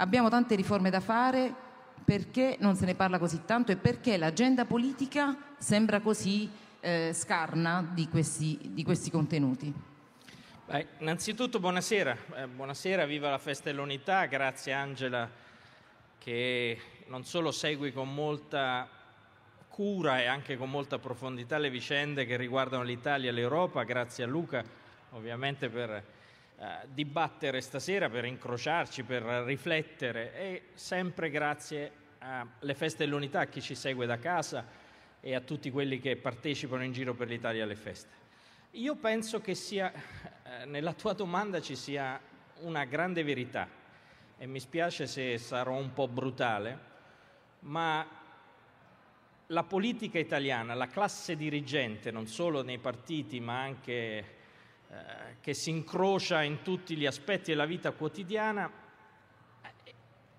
Abbiamo tante riforme da fare, perché non se ne parla così tanto e perché l'agenda politica sembra così eh, scarna di questi, di questi contenuti? Beh, innanzitutto buonasera, eh, buonasera, viva la festa dell'unità, grazie Angela che non solo segui con molta cura e anche con molta profondità le vicende che riguardano l'Italia e l'Europa, grazie a Luca ovviamente per dibattere stasera, per incrociarci, per riflettere e sempre grazie alle feste dell'unità, a chi ci segue da casa e a tutti quelli che partecipano in giro per l'Italia alle feste. Io penso che sia, eh, nella tua domanda ci sia una grande verità e mi spiace se sarò un po' brutale, ma la politica italiana, la classe dirigente, non solo nei partiti ma anche eh, che si incrocia in tutti gli aspetti della vita quotidiana,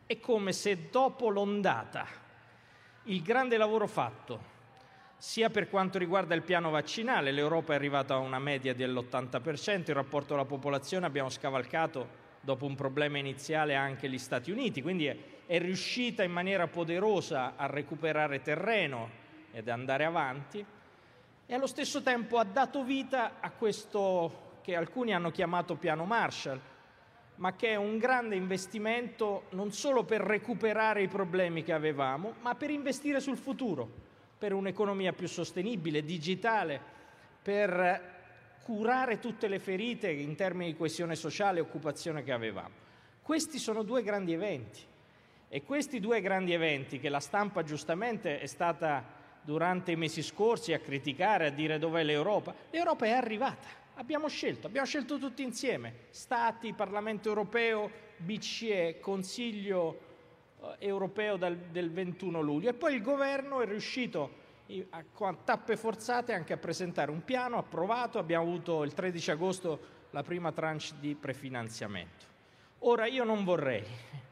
è come se dopo l'ondata, il grande lavoro fatto, sia per quanto riguarda il piano vaccinale, l'Europa è arrivata a una media dell'80%, il rapporto alla popolazione abbiamo scavalcato dopo un problema iniziale anche gli Stati Uniti, quindi è, è riuscita in maniera poderosa a recuperare terreno ed andare avanti e allo stesso tempo ha dato vita a questo che alcuni hanno chiamato piano Marshall, ma che è un grande investimento non solo per recuperare i problemi che avevamo, ma per investire sul futuro per un'economia più sostenibile, digitale, per curare tutte le ferite in termini di coesione sociale e occupazione che avevamo. Questi sono due grandi eventi e questi due grandi eventi che la stampa giustamente è stata durante i mesi scorsi a criticare, a dire dov'è l'Europa, l'Europa è arrivata, abbiamo scelto, abbiamo scelto tutti insieme, Stati, Parlamento europeo, BCE, Consiglio eh, europeo del, del 21 luglio e poi il governo è riuscito a, a tappe forzate anche a presentare un piano approvato, abbiamo avuto il 13 agosto la prima tranche di prefinanziamento. Ora io non vorrei,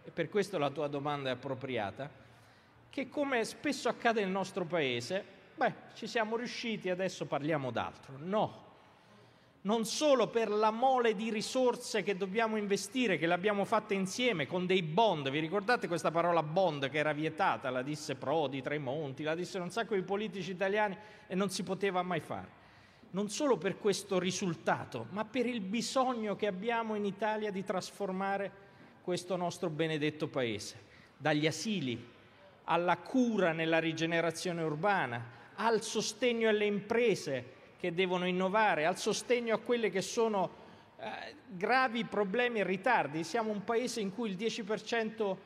e per questo la tua domanda è appropriata, che come spesso accade nel nostro paese, beh, ci siamo riusciti, adesso parliamo d'altro. No, non solo per la mole di risorse che dobbiamo investire, che l'abbiamo fatta insieme con dei bond. Vi ricordate questa parola bond che era vietata? La disse Prodi, Tremonti, la dissero un sacco di politici italiani e non si poteva mai fare. Non solo per questo risultato, ma per il bisogno che abbiamo in Italia di trasformare questo nostro benedetto paese, dagli asili alla cura nella rigenerazione urbana, al sostegno alle imprese che devono innovare, al sostegno a quelli che sono eh, gravi problemi e ritardi. Siamo un paese in cui il 10%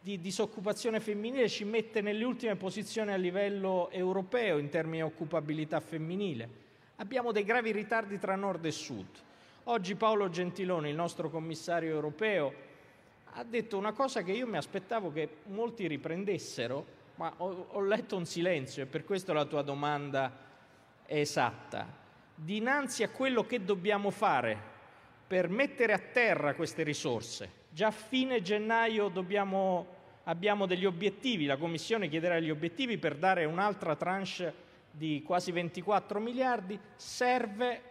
di disoccupazione femminile ci mette nelle ultime posizioni a livello europeo in termini di occupabilità femminile. Abbiamo dei gravi ritardi tra nord e sud. Oggi Paolo Gentiloni, il nostro commissario europeo, ha detto una cosa che io mi aspettavo che molti riprendessero, ma ho, ho letto un silenzio e per questo la tua domanda esatta, dinanzi a quello che dobbiamo fare per mettere a terra queste risorse. Già a fine gennaio dobbiamo, abbiamo degli obiettivi, la Commissione chiederà gli obiettivi per dare un'altra tranche di quasi 24 miliardi, serve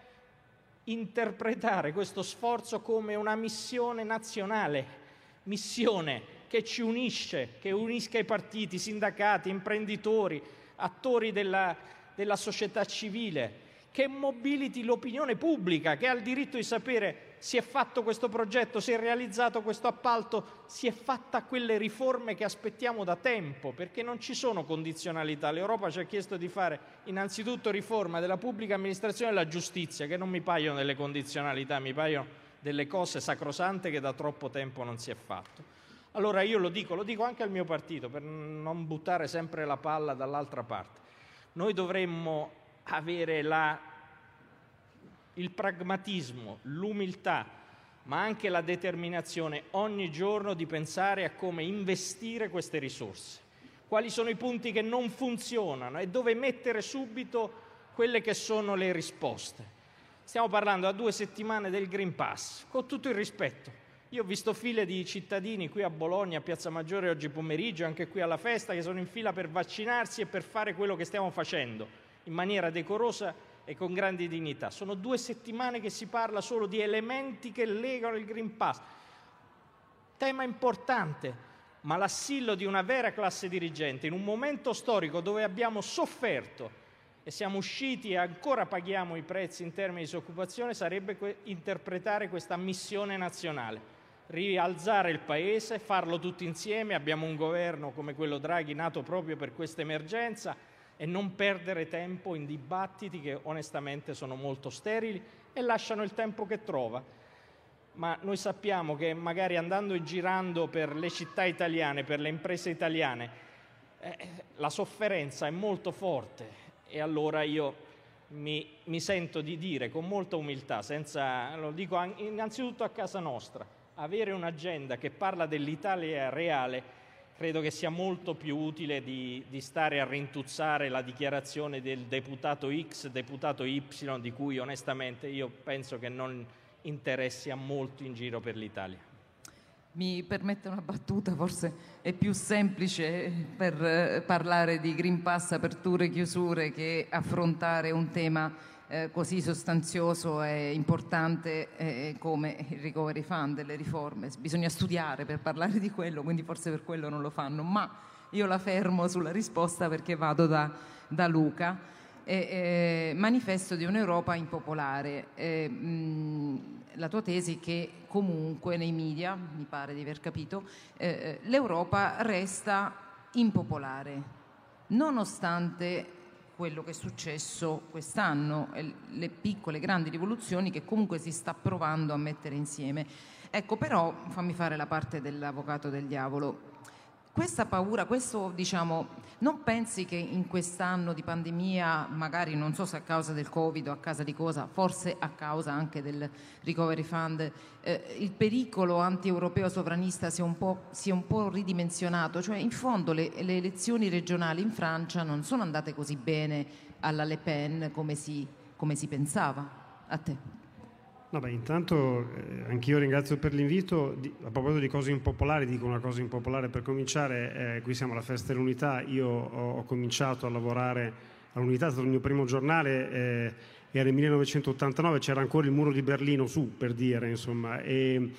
interpretare questo sforzo come una missione nazionale, missione che ci unisce, che unisca i partiti, i sindacati, imprenditori, attori della, della società civile, che mobiliti l'opinione pubblica, che ha il diritto di sapere si è fatto questo progetto, si è realizzato questo appalto, si è fatta quelle riforme che aspettiamo da tempo, perché non ci sono condizionalità. L'Europa ci ha chiesto di fare innanzitutto riforma della pubblica amministrazione e della giustizia, che non mi paiono delle condizionalità, mi paiono delle cose sacrosante che da troppo tempo non si è fatto. Allora io lo dico, lo dico anche al mio partito, per non buttare sempre la palla dall'altra parte. Noi dovremmo avere la, il pragmatismo, l'umiltà, ma anche la determinazione ogni giorno di pensare a come investire queste risorse, quali sono i punti che non funzionano e dove mettere subito quelle che sono le risposte. Stiamo parlando a due settimane del Green Pass, con tutto il rispetto. Io ho visto file di cittadini qui a Bologna, a Piazza Maggiore oggi pomeriggio, anche qui alla festa, che sono in fila per vaccinarsi e per fare quello che stiamo facendo in maniera decorosa e con grande dignità. Sono due settimane che si parla solo di elementi che legano il Green Pass. tema importante, ma l'assillo di una vera classe dirigente in un momento storico dove abbiamo sofferto e siamo usciti e ancora paghiamo i prezzi in termini di disoccupazione sarebbe interpretare questa missione nazionale, rialzare il paese, farlo tutti insieme, abbiamo un governo come quello Draghi nato proprio per questa emergenza e non perdere tempo in dibattiti che onestamente sono molto sterili e lasciano il tempo che trova. Ma noi sappiamo che magari andando e girando per le città italiane, per le imprese italiane, eh, la sofferenza è molto forte. E allora io mi, mi, sento di dire con molta umiltà, senza, lo dico innanzitutto a casa nostra, avere un'agenda che parla dell'Italia reale credo che sia molto più utile di, di, stare a rintuzzare la dichiarazione del deputato X, deputato Y, di cui onestamente io penso che non interessi a molti in giro per l'Italia. Mi permette una battuta, forse è più semplice per eh, parlare di Green Pass, aperture e chiusure che affrontare un tema eh, così sostanzioso e importante eh, come il recovery fund le riforme. Bisogna studiare per parlare di quello, quindi forse per quello non lo fanno, ma io la fermo sulla risposta perché vado da, da Luca eh, manifesto di un'Europa impopolare. Eh, mh, la tua tesi che comunque nei media, mi pare di aver capito, eh, l'Europa resta impopolare, nonostante quello che è successo quest'anno, le piccole grandi rivoluzioni che comunque si sta provando a mettere insieme. Ecco, però fammi fare la parte dell'avvocato del diavolo questa paura, questo diciamo, non pensi che in quest'anno di pandemia, magari non so se a causa del Covid o a causa di cosa, forse a causa anche del Recovery Fund, eh, il pericolo anti-europeo sovranista sia un, sia un po' ridimensionato? Cioè, in fondo le, le, elezioni regionali in Francia non sono andate così bene alla Le Pen come si, come si pensava. A te. No, beh, intanto eh, anch'io ringrazio per l'invito. Di, a proposito di cose impopolari, dico una cosa impopolare per cominciare. Eh, qui siamo alla Festa dell'Unità. Io ho, ho cominciato a lavorare all'Unità, è stato il mio primo giornale. Eh, era il 1989, c'era ancora il muro di Berlino su, per dire, insomma. E,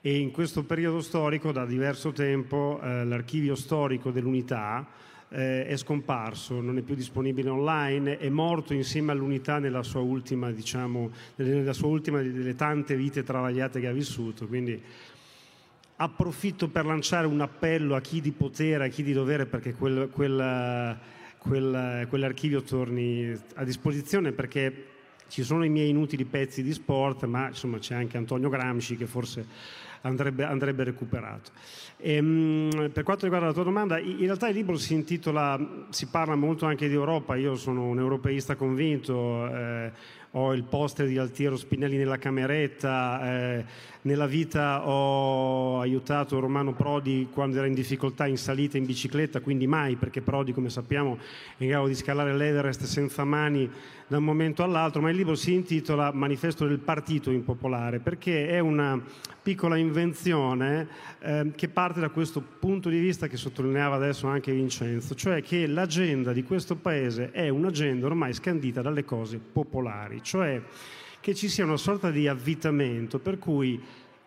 e in questo periodo storico, da diverso tempo, eh, l'archivio storico dell'Unità eh, è scomparso, non è più disponibile online, è morto insieme all'unità nella sua ultima, diciamo, nella sua ultima delle tante vite travagliate che ha vissuto. Quindi approfitto per lanciare un appello a chi di potere, a chi di dovere, perché quel, quel, quel, quell'archivio torni a disposizione perché ci sono i miei inutili pezzi di sport, ma insomma c'è anche Antonio Gramsci che forse andrebbe, andrebbe recuperato. E, ehm, per quanto riguarda la tua domanda, in realtà il libro si intitola, si parla molto anche di Europa, io sono un europeista convinto, eh, ho il poster di Altiero Spinelli nella cameretta, eh, nella vita ho aiutato Romano Prodi quando era in difficoltà in salita in bicicletta, quindi mai, perché Prodi, come sappiamo, è in grado di scalare l'Everest senza mani da un momento all'altro, ma il libro si intitola Manifesto del partito impopolare, perché è una piccola invenzione eh, che parte da questo punto di vista che sottolineava adesso anche Vincenzo, cioè che l'agenda di questo paese è un'agenda ormai scandita dalle cose popolari, cioè che ci sia una sorta di avvitamento per cui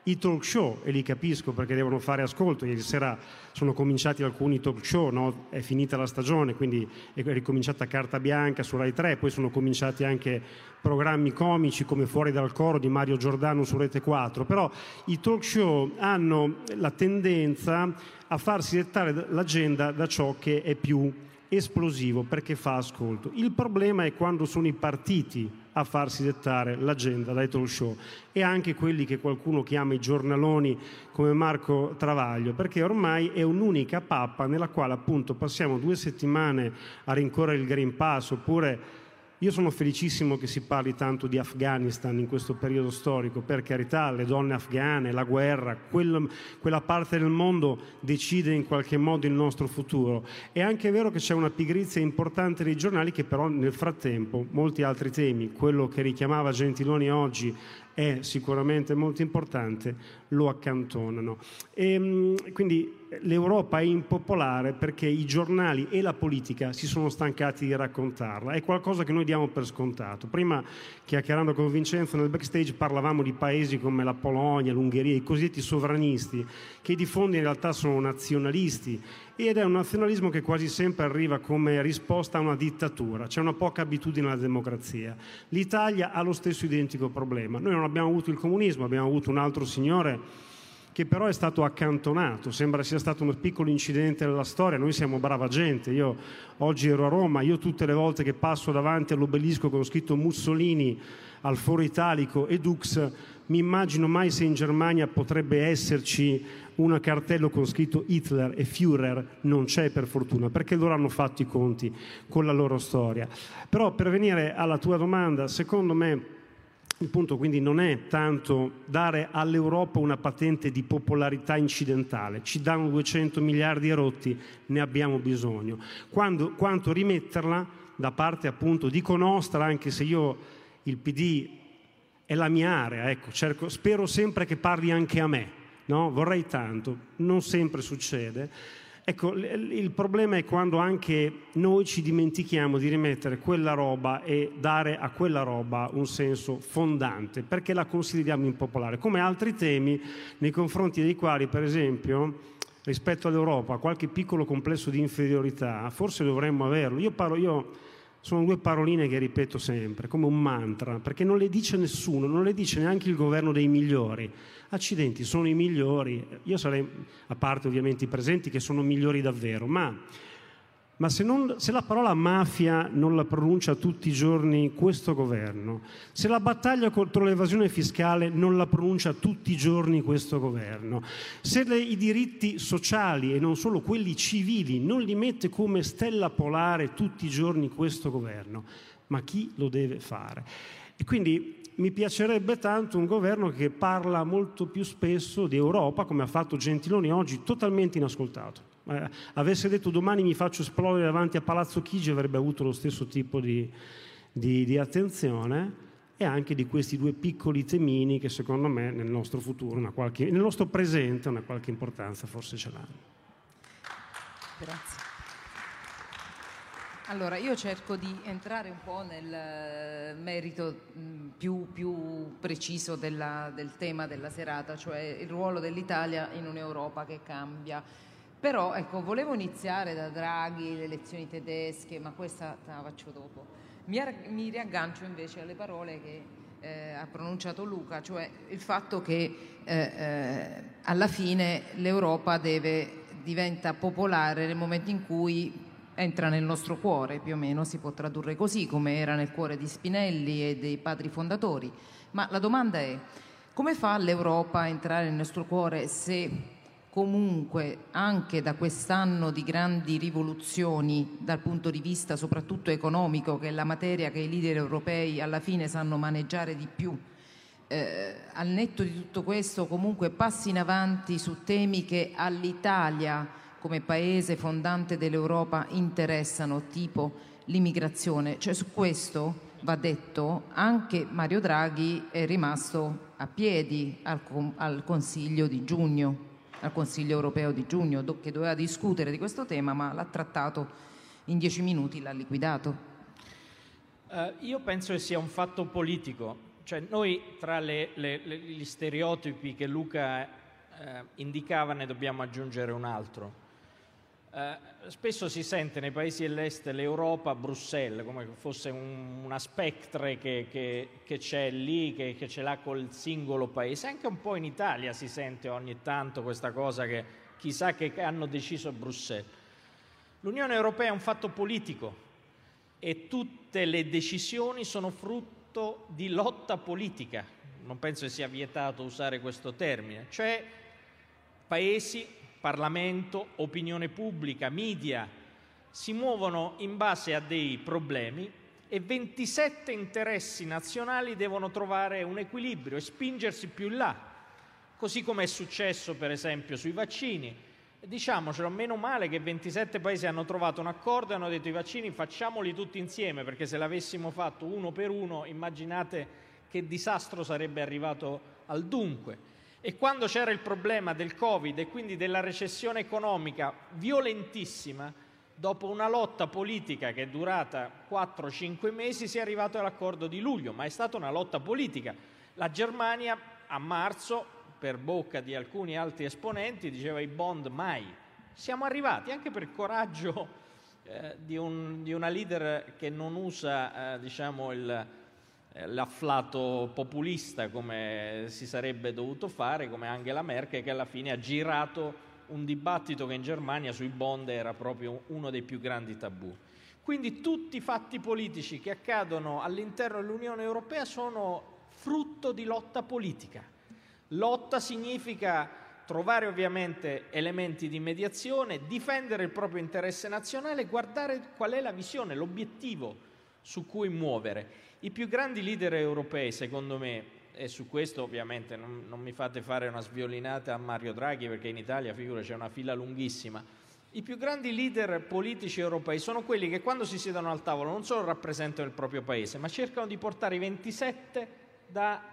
i talk show, e li capisco perché devono fare ascolto, ieri sera sono cominciati alcuni talk show, no? è finita la stagione, quindi è ricominciata Carta Bianca su Rai 3, poi sono cominciati anche programmi comici come Fuori dal coro di Mario Giordano su Rete 4, però i talk show hanno la tendenza a farsi dettare l'agenda da ciò che è più esplosivo perché fa ascolto. Il problema è quando sono i partiti a farsi dettare l'agenda dai talk show. E anche quelli che qualcuno chiama i giornaloni come Marco Travaglio, perché ormai è un'unica pappa nella quale appunto passiamo due settimane a rincorrere il Green Pass oppure io sono felicissimo che si parli tanto di Afghanistan in questo periodo storico, per carità, le donne afghane, la guerra, quel, quella parte del mondo decide in qualche modo il nostro futuro. È anche vero che c'è una pigrizia importante dei giornali che però nel frattempo molti altri temi, quello che richiamava Gentiloni oggi è sicuramente molto importante, lo accantonano. E, ehm, quindi l'Europa è impopolare perché i giornali e la politica si sono stancati di raccontarla. È qualcosa che noi diamo per scontato. Prima, chiacchierando con Vincenzo nel backstage, parlavamo di paesi come la Polonia, l'Ungheria, i cosiddetti sovranisti, che di fondo in realtà sono nazionalisti ed è un nazionalismo che quasi sempre arriva come risposta a una dittatura, c'è una poca abitudine alla democrazia. L'Italia ha lo stesso identico problema. Noi non abbiamo avuto il comunismo, abbiamo avuto un altro signore che però è stato accantonato, sembra sia stato un piccolo incidente nella storia, noi siamo brava gente, io oggi ero a Roma, io tutte le volte che passo davanti all'obelisco con scritto Mussolini al foro italico e Dux, mi immagino mai se in Germania potrebbe esserci un cartello con scritto Hitler e Führer, non c'è per fortuna, perché loro hanno fatto i conti con la loro storia. Però per venire alla tua domanda, secondo me il punto quindi non è tanto dare all'Europa una patente di popolarità incidentale, ci danno 200 miliardi e rotti, ne abbiamo bisogno, Quando, quanto rimetterla da parte appunto, dico nostra, anche se io il PD è la mia area, ecco, cerco, spero sempre che parli anche a me, no? vorrei tanto, non sempre succede, Ecco, il problema è quando anche noi ci dimentichiamo di rimettere quella roba e dare a quella roba un senso fondante, perché la consideriamo impopolare, come altri temi nei confronti dei quali, per esempio, rispetto all'Europa, qualche piccolo complesso di inferiorità, forse dovremmo averlo. Io parlo, io sono due paroline che ripeto sempre, come un mantra, perché non le dice nessuno, non le dice neanche il governo dei migliori. Accidenti, sono i migliori. Io sarei, a parte ovviamente i presenti, che sono migliori davvero, ma, ma se, non, se, la parola mafia non la pronuncia tutti i giorni questo governo, se la battaglia contro l'evasione fiscale non la pronuncia tutti i giorni questo governo, se le, i diritti sociali e non solo quelli civili non li mette come stella polare tutti i giorni questo governo, ma chi lo deve fare? E quindi mi piacerebbe tanto un governo che parla molto più spesso di Europa, come ha fatto Gentiloni oggi, totalmente inascoltato. Eh, avesse detto domani mi faccio esplodere davanti a Palazzo Chigi avrebbe avuto lo stesso tipo di, di, di attenzione e anche di questi due piccoli temini che secondo me nel nostro futuro, qualche, nel nostro presente una qualche importanza forse ce l'hanno. Grazie. Allora, io cerco di entrare un po' nel eh, merito più, più preciso della, del tema della serata, cioè il ruolo dell'Italia in un'Europa che cambia. Però ecco, volevo iniziare da Draghi, le elezioni tedesche, ma questa la faccio dopo. Mi, mi riaggancio invece alle parole che eh, ha pronunciato Luca, cioè il fatto che eh, eh, alla fine l'Europa deve, diventa popolare nel momento in cui entra nel nostro cuore, più o meno si può tradurre così, come era nel cuore di Spinelli e dei padri fondatori. Ma la domanda è, come fa l'Europa a entrare nel nostro cuore se comunque anche da quest'anno di grandi rivoluzioni dal punto di vista soprattutto economico, che è la materia che i leader europei alla fine sanno maneggiare di più, eh, al netto di tutto questo comunque passi in avanti su temi che all'Italia come paese fondante dell'Europa interessano, tipo l'immigrazione. Cioè, su questo va detto, anche Mario Draghi è rimasto a piedi al, al Consiglio di giugno, al Consiglio europeo di giugno, do, che doveva discutere di questo tema, ma l'ha trattato in dieci minuti, l'ha liquidato. Uh, io penso che sia un fatto politico. Cioè, noi tra le, le, le, gli stereotipi che Luca eh, indicava ne dobbiamo aggiungere un altro eh, spesso si sente nei paesi dell'est l'Europa Bruxelles come fosse un, una spectre che, che, che c'è lì, che, che, ce l'ha col singolo paese. Anche un po' in Italia si sente ogni tanto questa cosa che chissà che hanno deciso a Bruxelles. L'Unione Europea è un fatto politico e tutte le decisioni sono frutto di lotta politica. Non penso che sia vietato usare questo termine, cioè paesi Parlamento, opinione pubblica, media, si muovono in base a dei problemi e 27 interessi nazionali devono trovare un equilibrio e spingersi più in là, così come è successo per esempio sui vaccini. Diciamocelo, meno male che 27 paesi hanno trovato un accordo e hanno detto i vaccini facciamoli tutti insieme, perché se l'avessimo fatto uno per uno, immaginate che disastro sarebbe arrivato al dunque. E quando c'era il problema del Covid e quindi della recessione economica violentissima, dopo una lotta politica che è durata 4-5 mesi si è arrivato all'accordo di luglio, ma è stata una lotta politica. La Germania a marzo, per bocca di alcuni altri esponenti, diceva i bond mai. Siamo arrivati anche per coraggio eh, di, un, di, una leader che non usa eh, diciamo il, l'afflato populista come si sarebbe dovuto fare, come Angela Merkel, che alla fine ha girato un dibattito che in Germania sui bond era proprio uno dei più grandi tabù. Quindi tutti i fatti politici che accadono all'interno dell'Unione Europea sono frutto di lotta politica. Lotta significa trovare ovviamente elementi di mediazione, difendere il proprio interesse nazionale, guardare qual è la visione, l'obiettivo su cui muovere. I più grandi leader europei, secondo me, e su questo ovviamente non, non, mi fate fare una sviolinata a Mario Draghi perché in Italia, figura, c'è una fila lunghissima. I più grandi leader politici europei sono quelli che quando si siedono al tavolo non solo rappresentano il proprio paese, ma cercano di portare i 27 da,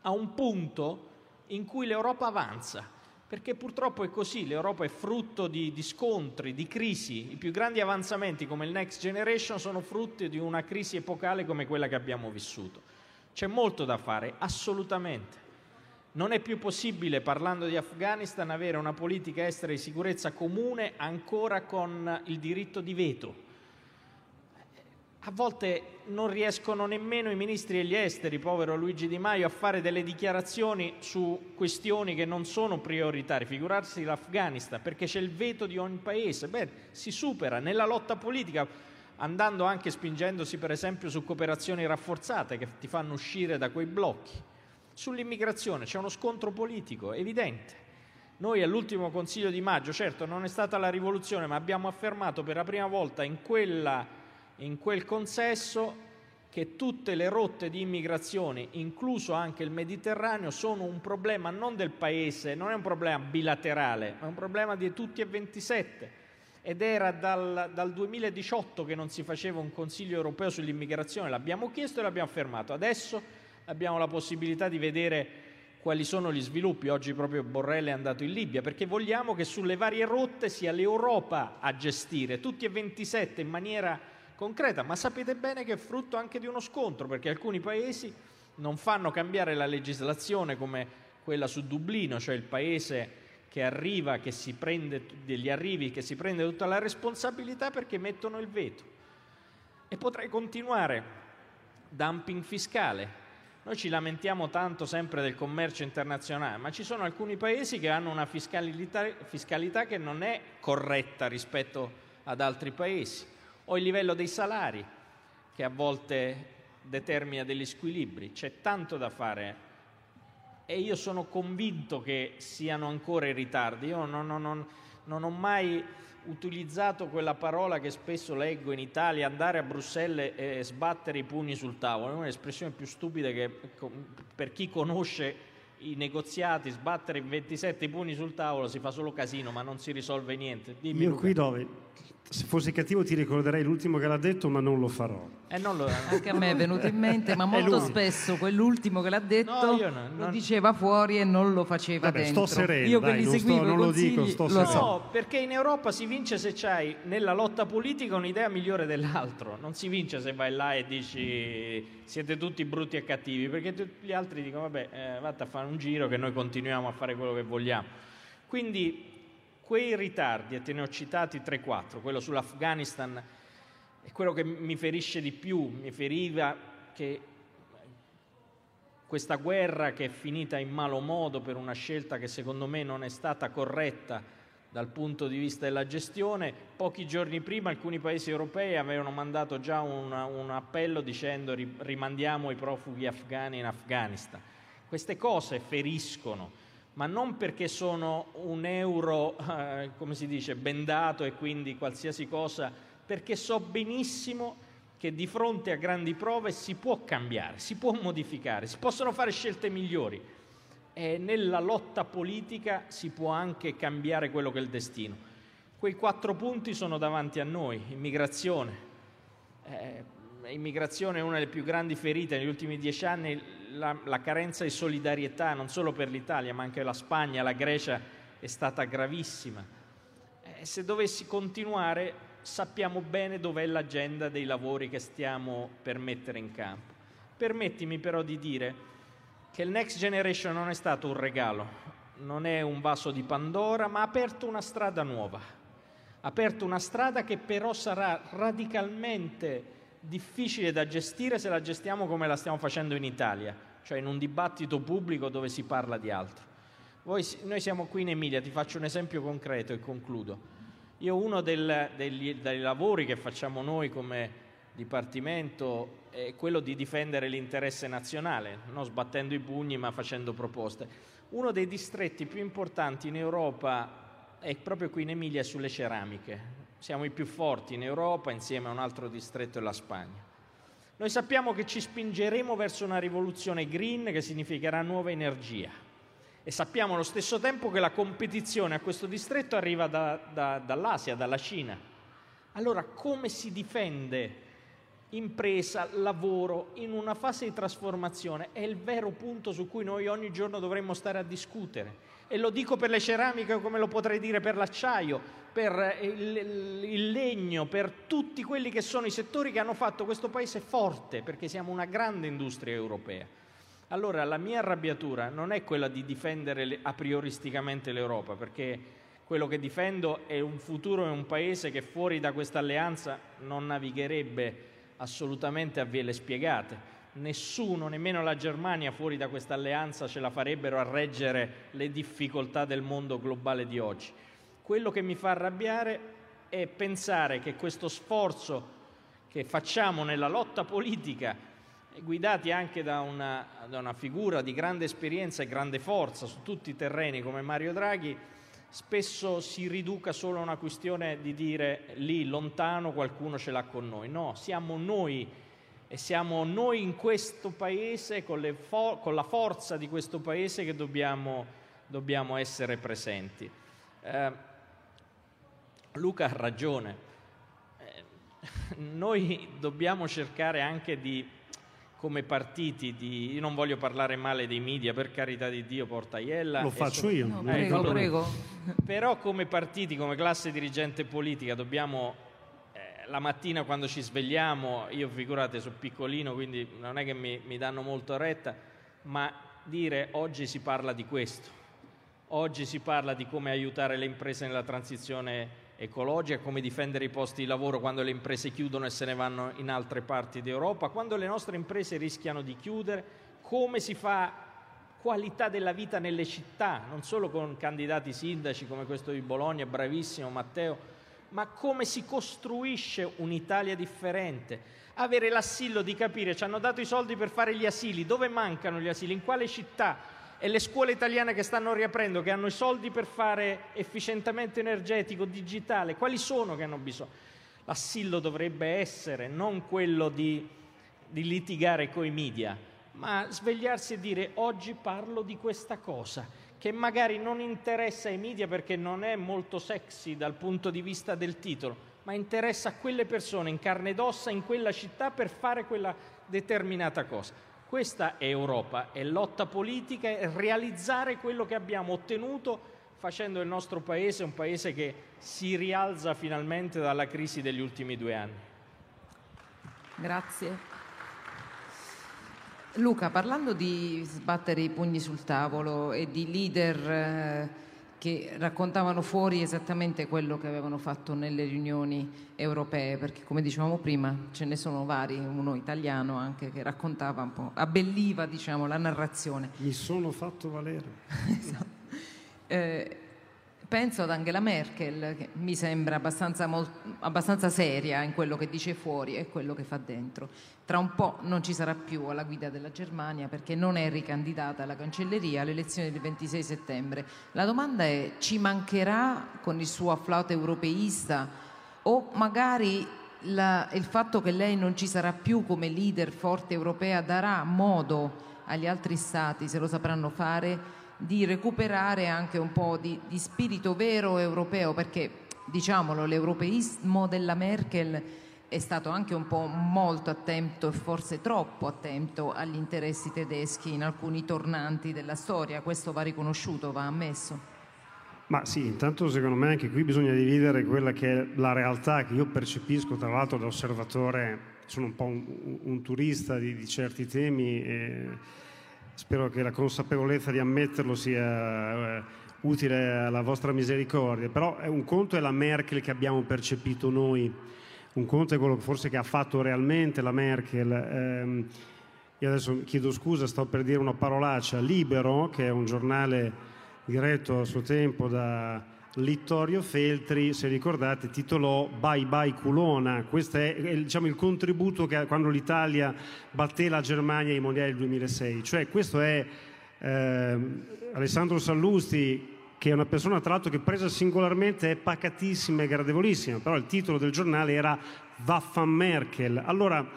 a un punto in cui l'Europa avanza. Perché purtroppo è così, l'Europa è frutto di, di scontri, di crisi. I più grandi avanzamenti come il Next Generation sono frutto di una crisi epocale come quella che abbiamo vissuto. C'è molto da fare, assolutamente. Non è più possibile, parlando di Afghanistan, avere una politica estera di sicurezza comune ancora con il diritto di veto a volte non riescono nemmeno i ministri degli esteri, povero Luigi Di Maio, a fare delle dichiarazioni su questioni che non sono prioritarie, figurarsi l'Afghanistan, perché c'è il veto di ogni paese. Beh, si supera nella lotta politica, andando anche spingendosi per esempio su cooperazioni rafforzate che ti fanno uscire da quei blocchi. Sull'immigrazione c'è uno scontro politico evidente. Noi all'ultimo Consiglio di maggio, certo non è stata la rivoluzione, ma abbiamo affermato per la prima volta in quella in quel consesso che tutte le rotte di immigrazione, incluso anche il Mediterraneo, sono un problema non del Paese, non è un problema bilaterale, ma è un problema di tutti e 27. Ed era dal, dal 2018 che non si faceva un Consiglio europeo sull'immigrazione, l'abbiamo chiesto e l'abbiamo affermato. Adesso abbiamo la possibilità di vedere quali sono gli sviluppi. Oggi proprio Borrell è andato in Libia perché vogliamo che sulle varie rotte sia l'Europa a gestire, tutti e 27 in maniera concreta, ma sapete bene che è frutto anche di uno scontro, perché alcuni paesi non fanno cambiare la legislazione come quella su Dublino, cioè il paese che arriva, che si prende degli arrivi, che si prende tutta la responsabilità perché mettono il veto. E potrei continuare. Dumping fiscale. Noi ci lamentiamo tanto sempre del commercio internazionale, ma ci sono alcuni paesi che hanno una fiscalità, fiscalità che non è corretta rispetto ad altri paesi o il livello dei salari che a volte determina degli squilibri. C'è tanto da fare e io sono convinto che siano ancora in ritardo. Io non, non, non, non ho mai utilizzato quella parola che spesso leggo in Italia, andare a Bruxelles e sbattere i pugni sul tavolo. È un'espressione più stupida che per chi conosce i negoziati, sbattere 27 pugni sul tavolo si fa solo casino, ma non si risolve niente. Dimmi, Io Luca. qui dove se fossi cattivo ti ricorderei l'ultimo che l'ha detto, ma non lo farò. Eh, non lo... Anche a me è venuto in mente, ma molto spesso quell'ultimo che l'ha detto no, no, non... lo diceva fuori e non lo faceva Vabbè, dentro. Sto sereno, Io dai, che li seguivo sto, non lo dico, sto sereno. So. No, perché in Europa si vince se c'hai nella lotta politica un'idea migliore dell'altro. Non si vince se vai là e dici siete tutti brutti e cattivi, perché tutti gli altri dicono vabbè, eh, vatti a fare un giro che noi continuiamo a fare quello che vogliamo. Quindi quei ritardi, e te ne ho citati 3-4, quello sull'Afghanistan è quello che mi ferisce di più, mi feriva che questa guerra che è finita in malo modo per una scelta che secondo me non è stata corretta dal punto di vista della gestione, pochi giorni prima alcuni paesi europei avevano mandato già un, un appello dicendo rimandiamo i profughi afghani in Afghanistan. Queste cose feriscono ma non perché sono un euro, eh, come si dice, bendato e quindi qualsiasi cosa, perché so benissimo che di fronte a grandi prove si può cambiare, si può modificare, si possono fare scelte migliori e nella lotta politica si può anche cambiare quello che è il destino. Quei quattro punti sono davanti a noi, immigrazione, eh, L'immigrazione è una delle più grandi ferite negli ultimi dieci anni, la, la carenza di solidarietà non solo per l'Italia ma anche la Spagna, la Grecia è stata gravissima. E se dovessi continuare sappiamo bene dov'è l'agenda dei lavori che stiamo per mettere in campo. Permettimi però di dire che il Next Generation non è stato un regalo, non è un vaso di Pandora, ma ha aperto una strada nuova. Ha aperto una strada che però sarà radicalmente difficile da gestire se la gestiamo come la stiamo facendo in Italia, cioè in un dibattito pubblico dove si parla di altro. Voi, noi siamo qui in Emilia, ti faccio un esempio concreto e concludo. Io uno del, degli, dei lavori che facciamo noi come Dipartimento è quello di difendere l'interesse nazionale, non sbattendo i pugni ma facendo proposte. Uno dei distretti più importanti in Europa è proprio qui in Emilia sulle ceramiche. Siamo i più forti in Europa insieme a un altro distretto della Spagna. Noi sappiamo che ci spingeremo verso una rivoluzione green che significherà nuova energia e sappiamo allo stesso tempo che la competizione a questo distretto arriva da, da, dall'Asia, dalla Cina. Allora come si difende impresa, lavoro in una fase di trasformazione è il vero punto su cui noi ogni giorno dovremmo stare a discutere. E lo dico per le ceramiche come lo potrei dire per l'acciaio, per il, il legno, per tutti quelli che sono i settori che hanno fatto questo paese forte, perché siamo una grande industria europea. Allora la mia arrabbiatura non è quella di difendere a prioristicamente l'Europa, perché quello che difendo è un futuro e un paese che fuori da questa alleanza non navigherebbe assolutamente a vele spiegate. Nessuno, nemmeno la Germania fuori da questa alleanza ce la farebbero a reggere le difficoltà del mondo globale di oggi. Quello che mi fa arrabbiare è pensare che questo sforzo che facciamo nella lotta politica, guidati anche da una, da una figura di grande esperienza e grande forza su tutti i terreni come Mario Draghi, spesso si riduca solo a una questione di dire lì lontano qualcuno ce l'ha con noi. No, siamo noi e siamo noi in questo paese, con, fo- con la forza di questo paese che dobbiamo, dobbiamo essere presenti. Eh, Luca ha ragione, eh, noi dobbiamo cercare anche di come partiti di... Io non voglio parlare male dei media, per carità di Dio, porta Iella. Lo faccio so... io. No, prego, ecco, prego. Però come partiti, come classe dirigente politica, dobbiamo... Eh, la mattina quando ci svegliamo, io figurate, sono piccolino, quindi non è che mi, mi danno molto retta, ma dire oggi si parla di questo. Oggi si parla di come aiutare le imprese nella transizione ecologica, come difendere i posti di lavoro quando le imprese chiudono e se ne vanno in altre parti d'Europa, quando le nostre imprese rischiano di chiudere, come si fa qualità della vita nelle città, non solo con candidati sindaci come questo di Bologna, bravissimo Matteo, ma come si costruisce un'Italia differente. Avere l'assillo di capire, ci hanno dato i soldi per fare gli asili, dove mancano gli asili, in quale città, e le scuole italiane che stanno riaprendo, che hanno i soldi per fare efficientamento energetico, digitale, quali sono che hanno bisogno? L'assillo dovrebbe essere non quello di, di litigare coi media, ma svegliarsi e dire oggi parlo di questa cosa che magari non interessa ai media perché non è molto sexy dal punto di vista del titolo, ma interessa a quelle persone in carne ed ossa in quella città per fare quella determinata cosa. Questa è Europa, è lotta politica, è realizzare quello che abbiamo ottenuto facendo il nostro paese un paese che si rialza finalmente dalla crisi degli ultimi due anni. Grazie. Luca, parlando di sbattere i pugni sul tavolo e di leader eh, che raccontavano fuori esattamente quello che avevano fatto nelle riunioni europee, perché come dicevamo prima ce ne sono vari, uno italiano anche che raccontava un po', abbelliva diciamo, la narrazione. Mi sono fatto valere. esatto. eh, penso ad Angela Merkel, che mi sembra abbastanza, abbastanza, seria in quello che dice fuori e quello che fa dentro. Tra un po' non ci sarà più alla guida della Germania perché non è ricandidata alla cancelleria alle elezioni del 26 settembre. La domanda è, ci mancherà con il suo afflato europeista o magari la, il fatto che lei non ci sarà più come leader forte europea darà modo agli altri stati, se lo sapranno fare, di recuperare anche un po' di, di spirito vero europeo, perché diciamolo, l'europeismo della Merkel è stato anche un po' molto attento e forse troppo attento agli interessi tedeschi in alcuni tornanti della storia, questo va riconosciuto, va ammesso. Ma sì, intanto secondo me anche qui bisogna dividere quella che è la realtà che io percepisco tra l'altro da osservatore, sono un po' un, un turista di, di, certi temi e spero che la consapevolezza di ammetterlo sia eh, utile alla vostra misericordia, però è un conto è la Merkel che abbiamo percepito noi, un conto è quello forse che ha fatto realmente la Merkel. Eh, io adesso chiedo scusa, sto per dire una parolaccia, Libero, che è un giornale diretto a suo tempo da Littorio Feltri, se ricordate, titolò Bye Bye Culona. Questo è, diciamo, il contributo che quando l'Italia batté la Germania ai mondiali del 2006. Cioè, questo è eh, Alessandro Sallusti, che è una persona tra l'altro che presa singolarmente è pacatissima e gradevolissima, però il titolo del giornale era Vaffan Merkel. Allora,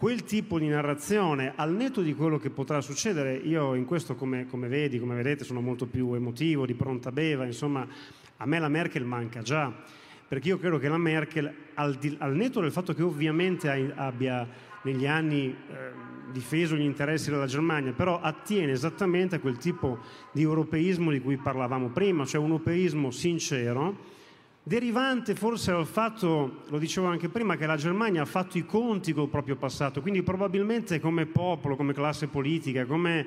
quel tipo di narrazione, al netto di quello che potrà succedere, io in questo come, come vedi, come vedete, sono molto più emotivo, di pronta beva, insomma, a me la Merkel manca già, perché io credo che la Merkel, al, di, al netto del fatto che ovviamente abbia negli anni eh, difeso gli interessi della Germania, però attiene esattamente a quel tipo di europeismo di cui parlavamo prima, cioè un europeismo sincero, derivante forse dal fatto, lo dicevo anche prima, che la Germania ha fatto i conti col proprio passato, quindi probabilmente come popolo, come classe politica, come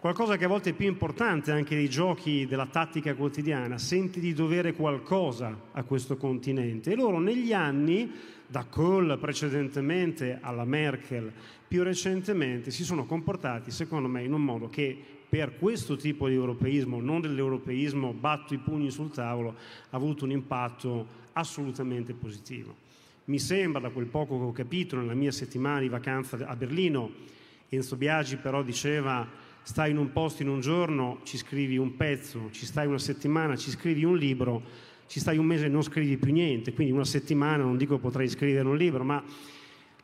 qualcosa che a volte è più importante anche dei giochi della tattica quotidiana, sente di dovere qualcosa a questo continente. E loro negli anni, da Kohl precedentemente alla Merkel, più recentemente, si sono comportati, secondo me, in un modo che per questo tipo di europeismo, non dell'europeismo batto i pugni sul tavolo, ha avuto un impatto assolutamente positivo. Mi sembra, da quel poco che ho capito nella mia settimana di vacanza a Berlino, Enzo Biagi però diceva stai in un posto in un giorno, ci scrivi un pezzo, ci stai una settimana, ci scrivi un libro, ci stai un mese e non scrivi più niente, quindi una settimana non dico potrei scrivere un libro, ma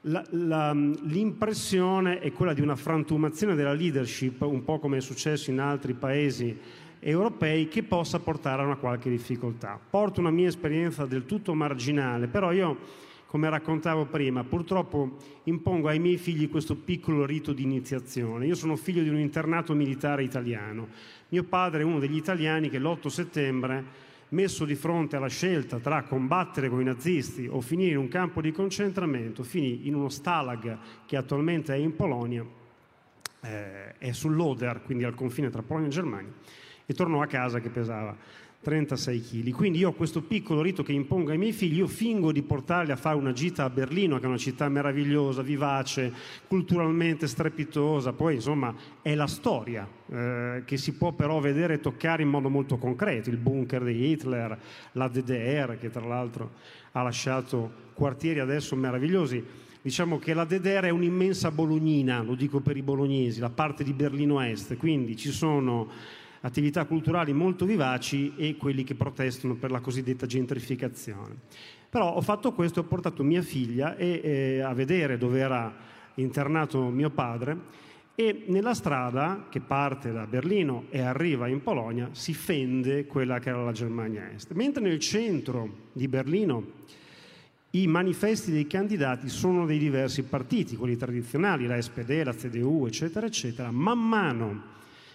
la, la, l'impressione è quella di una frantumazione della leadership, un po' come è successo in altri paesi europei, che possa portare a una qualche difficoltà. Porto una mia esperienza del tutto marginale, però io, come raccontavo prima, purtroppo impongo ai miei figli questo piccolo rito di iniziazione. Io sono figlio di un internato militare italiano. Mio padre è uno degli italiani che l'8 settembre messo di fronte alla scelta tra combattere con i nazisti o finire in un campo di concentramento, finì in uno stalag che attualmente è in Polonia, eh, è sull'Oder, quindi al confine tra Polonia e Germania, e tornò a casa che pesava 36 kg. Quindi io ho questo piccolo rito che impongo ai miei figli, io fingo di portarli a fare una gita a Berlino, che è una città meravigliosa, vivace, culturalmente strepitosa, poi insomma è la storia eh, che si può però vedere e toccare in modo molto concreto, il bunker di Hitler, la DDR che tra l'altro ha lasciato quartieri adesso meravigliosi. Diciamo che la DDR è un'immensa bolognina, lo dico per i bolognesi, la parte di Berlino Est, quindi ci sono attività culturali molto vivaci e quelli che protestano per la cosiddetta gentrificazione. Però ho fatto questo, ho portato mia figlia e, eh, a vedere dove era internato mio padre e nella strada che parte da Berlino e arriva in Polonia si fende quella che era la Germania Est. Mentre nel centro di Berlino i manifesti dei candidati sono dei diversi partiti, quelli tradizionali, la SPD, la CDU, eccetera, eccetera, man mano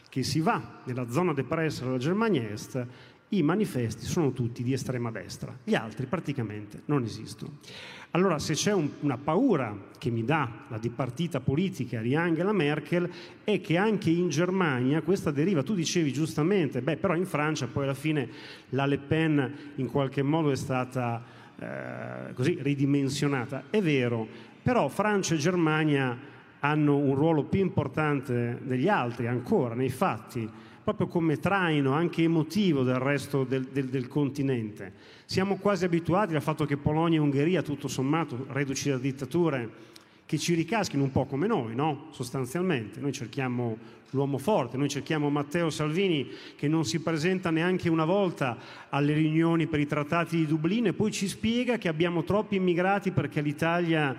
che si va nella zona depressa della Germania Est, i manifesti sono tutti di estrema destra, gli altri praticamente non esistono. Allora, se c'è un, una paura che mi dà la dipartita politica di Angela Merkel è che anche in Germania questa deriva, tu dicevi giustamente, beh, però in Francia poi alla fine la Le Pen in qualche modo è stata eh, così ridimensionata. È vero, però Francia e Germania hanno un ruolo più importante degli altri ancora nei fatti, proprio come traino anche emotivo del resto del, del, del continente. Siamo quasi abituati al fatto che Polonia e Ungheria, tutto sommato, reduci da dittature, che ci ricaschino un po' come noi, no? sostanzialmente. Noi cerchiamo l'uomo forte, noi cerchiamo Matteo Salvini che non si presenta neanche una volta alle riunioni per i trattati di Dublino e poi ci spiega che abbiamo troppi immigrati perché l'Italia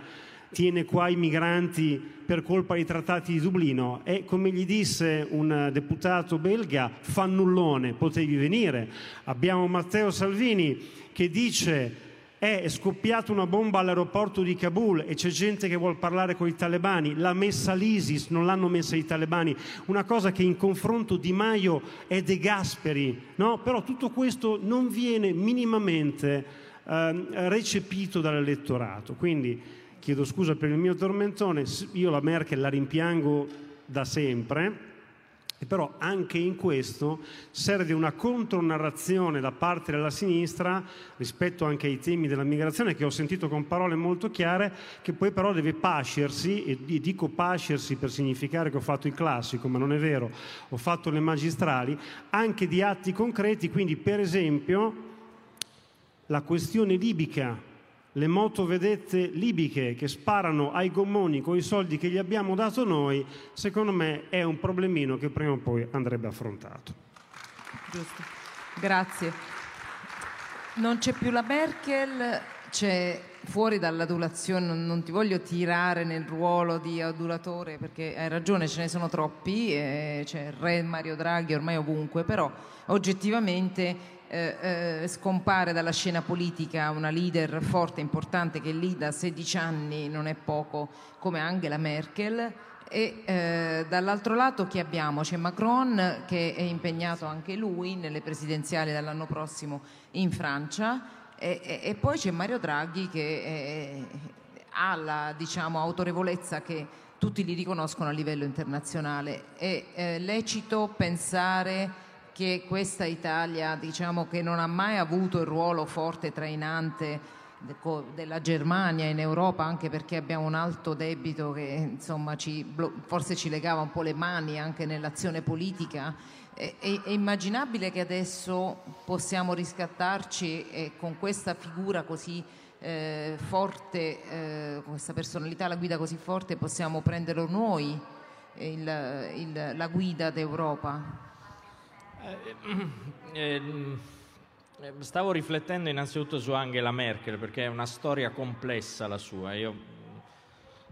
tiene qua i migranti per colpa dei trattati di Dublino e come gli disse un deputato belga, fannullone, potevi venire. Abbiamo Matteo Salvini che dice è scoppiata una bomba all'aeroporto di Kabul e c'è gente che vuole parlare con i talebani, l'ha messa l'ISIS, non l'hanno messa i talebani, una cosa che in confronto Di Maio è De Gasperi, no? però tutto questo non viene minimamente eh, recepito dall'elettorato. Quindi chiedo scusa per il mio tormentone, io la Merkel la rimpiango da sempre, però anche in questo serve una contronarrazione da parte della sinistra rispetto anche ai temi della migrazione che ho sentito con parole molto chiare, che poi però deve pascersi, e dico pascersi per significare che ho fatto il classico, ma non è vero, ho fatto le magistrali, anche di atti concreti, quindi per esempio la questione libica le motovedette libiche che sparano ai gommoni con i soldi che gli abbiamo dato noi, secondo me è un problemino che prima o poi andrebbe affrontato. Giusto. Grazie. Non c'è più la Merkel, c'è fuori dall'adulazione, non, ti voglio tirare nel ruolo di adulatore perché hai ragione, ce ne sono troppi, c'è il re Mario Draghi ormai ovunque, però oggettivamente eh, eh, scompare dalla scena politica una leader forte, e importante, che lì da 16 anni non è poco, come Angela Merkel. E eh, dall'altro lato chi abbiamo? C'è Macron che è impegnato anche lui nelle presidenziali dell'anno prossimo in Francia e, e, e poi c'è Mario Draghi che ha la diciamo, autorevolezza che tutti gli riconoscono a livello internazionale. È eh, lecito pensare che questa Italia diciamo, che non ha mai avuto il ruolo forte e trainante della Germania in Europa anche perché abbiamo un alto debito che insomma, ci, forse ci legava un po' le mani anche nell'azione politica è, è, è immaginabile che adesso possiamo riscattarci e con questa figura così eh, forte eh, con questa personalità la guida così forte possiamo prenderlo noi il, il, la guida d'Europa stavo riflettendo innanzitutto su Angela Merkel perché è una storia complessa la sua. Io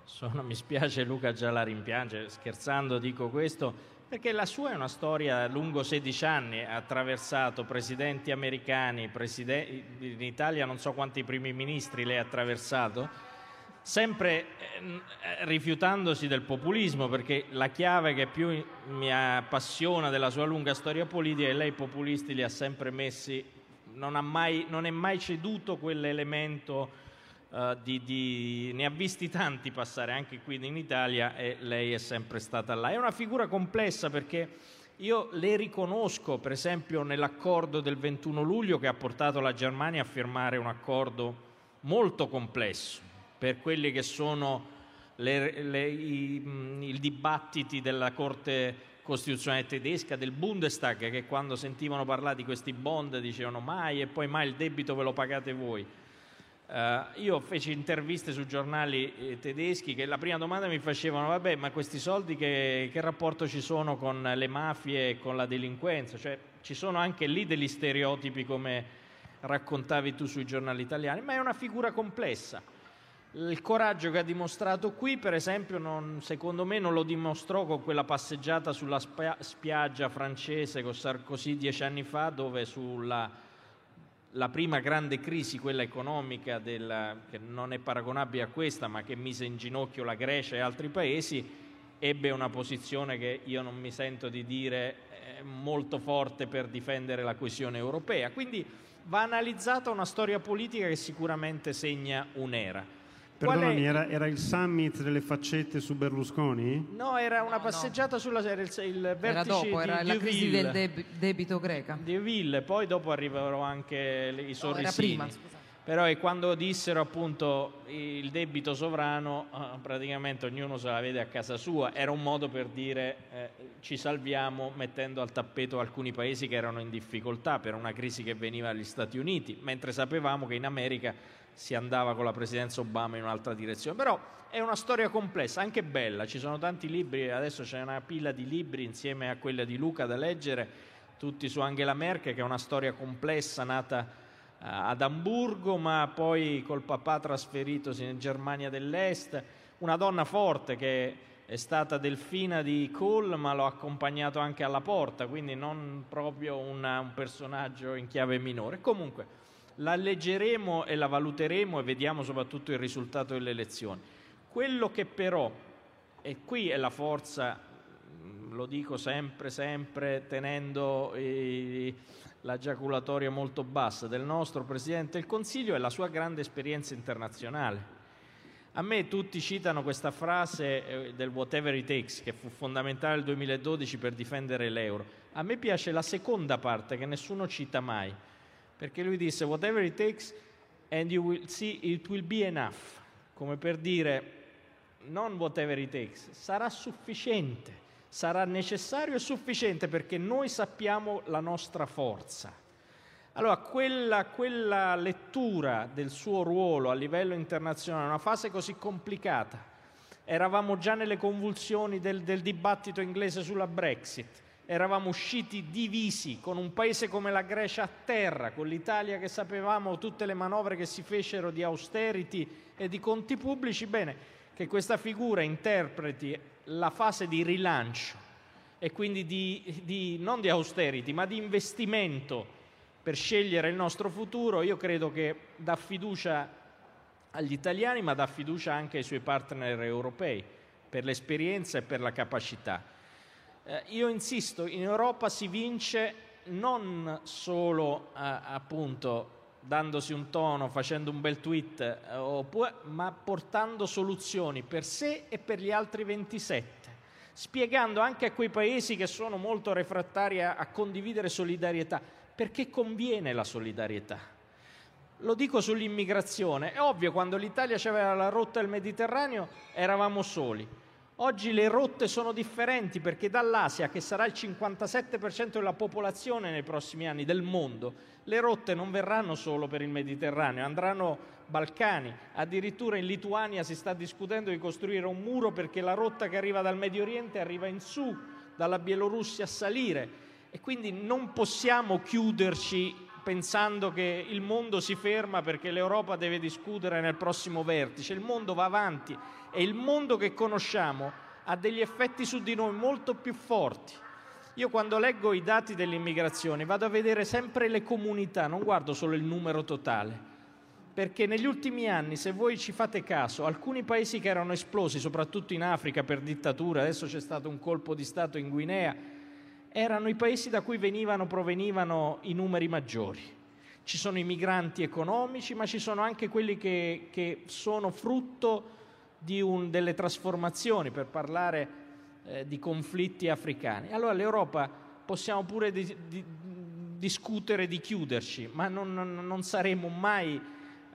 sono, mi spiace Luca già la rimpiange, scherzando dico questo, perché la sua è una storia lungo 16 anni, ha attraversato presidenti americani, presidenti, in Italia non so quanti primi ministri lei ha attraversato sempre eh, rifiutandosi del populismo, perché la chiave che più mi appassiona della sua lunga storia politica è lei i populisti li ha sempre messi, non, ha mai, non è mai ceduto quell'elemento uh, di, di, ne ha visti tanti passare anche qui in Italia e lei è sempre stata là. È una figura complessa perché io le riconosco, per esempio, nell'accordo del 21 luglio che ha portato la Germania a firmare un accordo molto complesso per quelli che sono le, le, i, i dibattiti della Corte Costituzionale tedesca, del Bundestag, che quando sentivano parlare di questi bond dicevano mai e poi mai il debito ve lo pagate voi. Uh, io feci interviste su giornali eh, tedeschi che la prima domanda mi facevano vabbè ma questi soldi che, che, rapporto ci sono con le mafie e con la delinquenza cioè ci sono anche lì degli stereotipi come raccontavi tu sui giornali italiani ma è una figura complessa il coraggio che ha dimostrato qui, per esempio, non, secondo me non lo dimostrò con quella passeggiata sulla spiaggia francese con Sarkozy dieci anni fa, dove sulla la prima grande crisi, quella economica, della, che non è paragonabile a questa, ma che mise in ginocchio la Grecia e altri paesi, ebbe una posizione che io non mi sento di dire molto forte per difendere la coesione europea. Quindi va analizzata una storia politica che sicuramente segna un'era. Perdonami, era, era, il summit delle faccette su Berlusconi? No, era una passeggiata no. sulla era il, il vertice era dopo, era di la crisi del deb- debito greca. Di Ville, poi dopo arrivarono anche i sorrisini. No, prima, Però è quando dissero appunto il debito sovrano, eh, praticamente ognuno se la vede a casa sua, era un modo per dire eh, ci salviamo mettendo al tappeto alcuni paesi che erano in difficoltà per una crisi che veniva dagli Stati Uniti, mentre sapevamo che in America si andava con la presidenza Obama in un'altra direzione. Però è una storia complessa, anche bella, ci sono tanti libri, adesso c'è una pila di libri insieme a quella di Luca da leggere, tutti su Angela Merkel, che è una storia complessa nata uh, ad Amburgo, ma poi col papà trasferitosi in Germania dell'Est, una donna forte che è stata delfina di Kohl, ma l'ho accompagnato anche alla porta, quindi non proprio una, un personaggio in chiave minore. Comunque, la leggeremo e la valuteremo e vediamo soprattutto il risultato delle elezioni. Quello che però, e qui è la forza, mm, lo dico sempre, sempre tenendo la giaculatoria molto bassa del nostro Presidente del Consiglio, è la sua grande esperienza internazionale. A me tutti citano questa frase eh, del whatever it takes, che fu fondamentale nel 2012 per difendere l'euro. A me piace la seconda parte che nessuno cita mai, perché lui disse whatever it takes and you will see it will be enough, come per dire non whatever it takes, sarà sufficiente, sarà necessario e sufficiente perché noi sappiamo la nostra forza. Allora, quella, quella lettura del suo ruolo a livello internazionale, una fase così complicata, eravamo già nelle convulsioni del, del dibattito inglese sulla Brexit, eravamo usciti divisi con un paese come la Grecia a terra, con l'Italia che sapevamo tutte le manovre che si fecero di austerity e di conti pubblici, bene, che questa figura interpreti la fase di rilancio e quindi di, di, non di austerity, ma di investimento per scegliere il nostro futuro, io credo che dà fiducia agli italiani, ma dà fiducia anche ai suoi partner europei per l'esperienza e per la capacità. Eh, io insisto, in Europa si vince non solo eh, appunto dandosi un tono, facendo un bel tweet, eh, oppure, ma portando soluzioni per sé e per gli altri 27, spiegando anche a quei paesi che sono molto refrattari a, a condividere solidarietà perché conviene la solidarietà. Lo dico sull'immigrazione, è ovvio quando l'Italia aveva la rotta del Mediterraneo eravamo soli. Oggi le rotte sono differenti perché dall'Asia, che sarà il 57% della popolazione nei prossimi anni del mondo, le rotte non verranno solo per il Mediterraneo, andranno Balcani. Addirittura in Lituania si sta discutendo di costruire un muro perché la rotta che arriva dal Medio Oriente arriva in su, dalla Bielorussia a salire e quindi non possiamo chiuderci pensando che il mondo si ferma perché l'Europa deve discutere nel prossimo vertice. Il mondo va avanti e il mondo che conosciamo ha degli effetti su di noi molto più forti. Io quando leggo i dati dell'immigrazione vado a vedere sempre le comunità, non guardo solo il numero totale, perché negli ultimi anni, se voi ci fate caso, alcuni paesi che erano esplosi, soprattutto in Africa per dittatura, adesso c'è stato un colpo di Stato in Guinea, erano i paesi da cui venivano, provenivano i numeri maggiori. Ci sono i migranti economici, ma ci sono anche quelli che, che sono frutto di un, delle trasformazioni, per parlare eh, di conflitti africani. Allora l'Europa possiamo pure di, di, discutere di chiuderci, ma non, non, non saremo mai,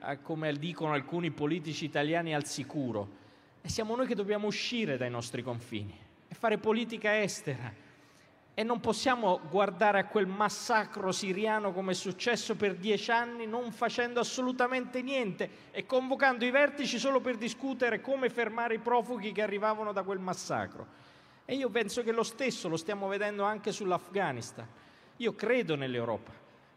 eh, come dicono alcuni politici italiani, al sicuro. E siamo noi che dobbiamo uscire dai nostri confini e fare politica estera e non possiamo guardare a quel massacro siriano come è successo per dieci anni non facendo assolutamente niente e convocando i vertici solo per discutere come fermare i profughi che arrivavano da quel massacro. E io penso che lo stesso lo stiamo vedendo anche sull'Afghanistan. Io credo nell'Europa,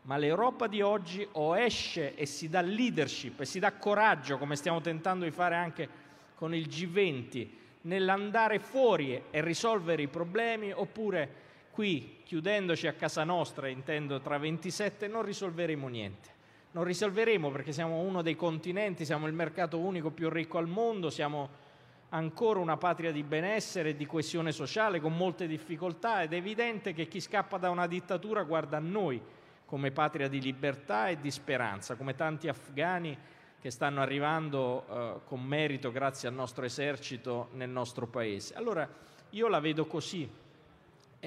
ma l'Europa di oggi o esce e si dà leadership e si dà coraggio, come stiamo tentando di fare anche con il G20, nell'andare fuori e risolvere i problemi, oppure qui, chiudendoci a casa nostra, intendo tra 27, non risolveremo niente. Non risolveremo perché siamo uno dei continenti, siamo il mercato unico più ricco al mondo, siamo ancora una patria di benessere e di coesione sociale con molte difficoltà ed è evidente che chi scappa da una dittatura guarda a noi come patria di libertà e di speranza, come tanti afghani che stanno arrivando eh, con merito grazie al nostro esercito nel nostro paese. Allora io la vedo così,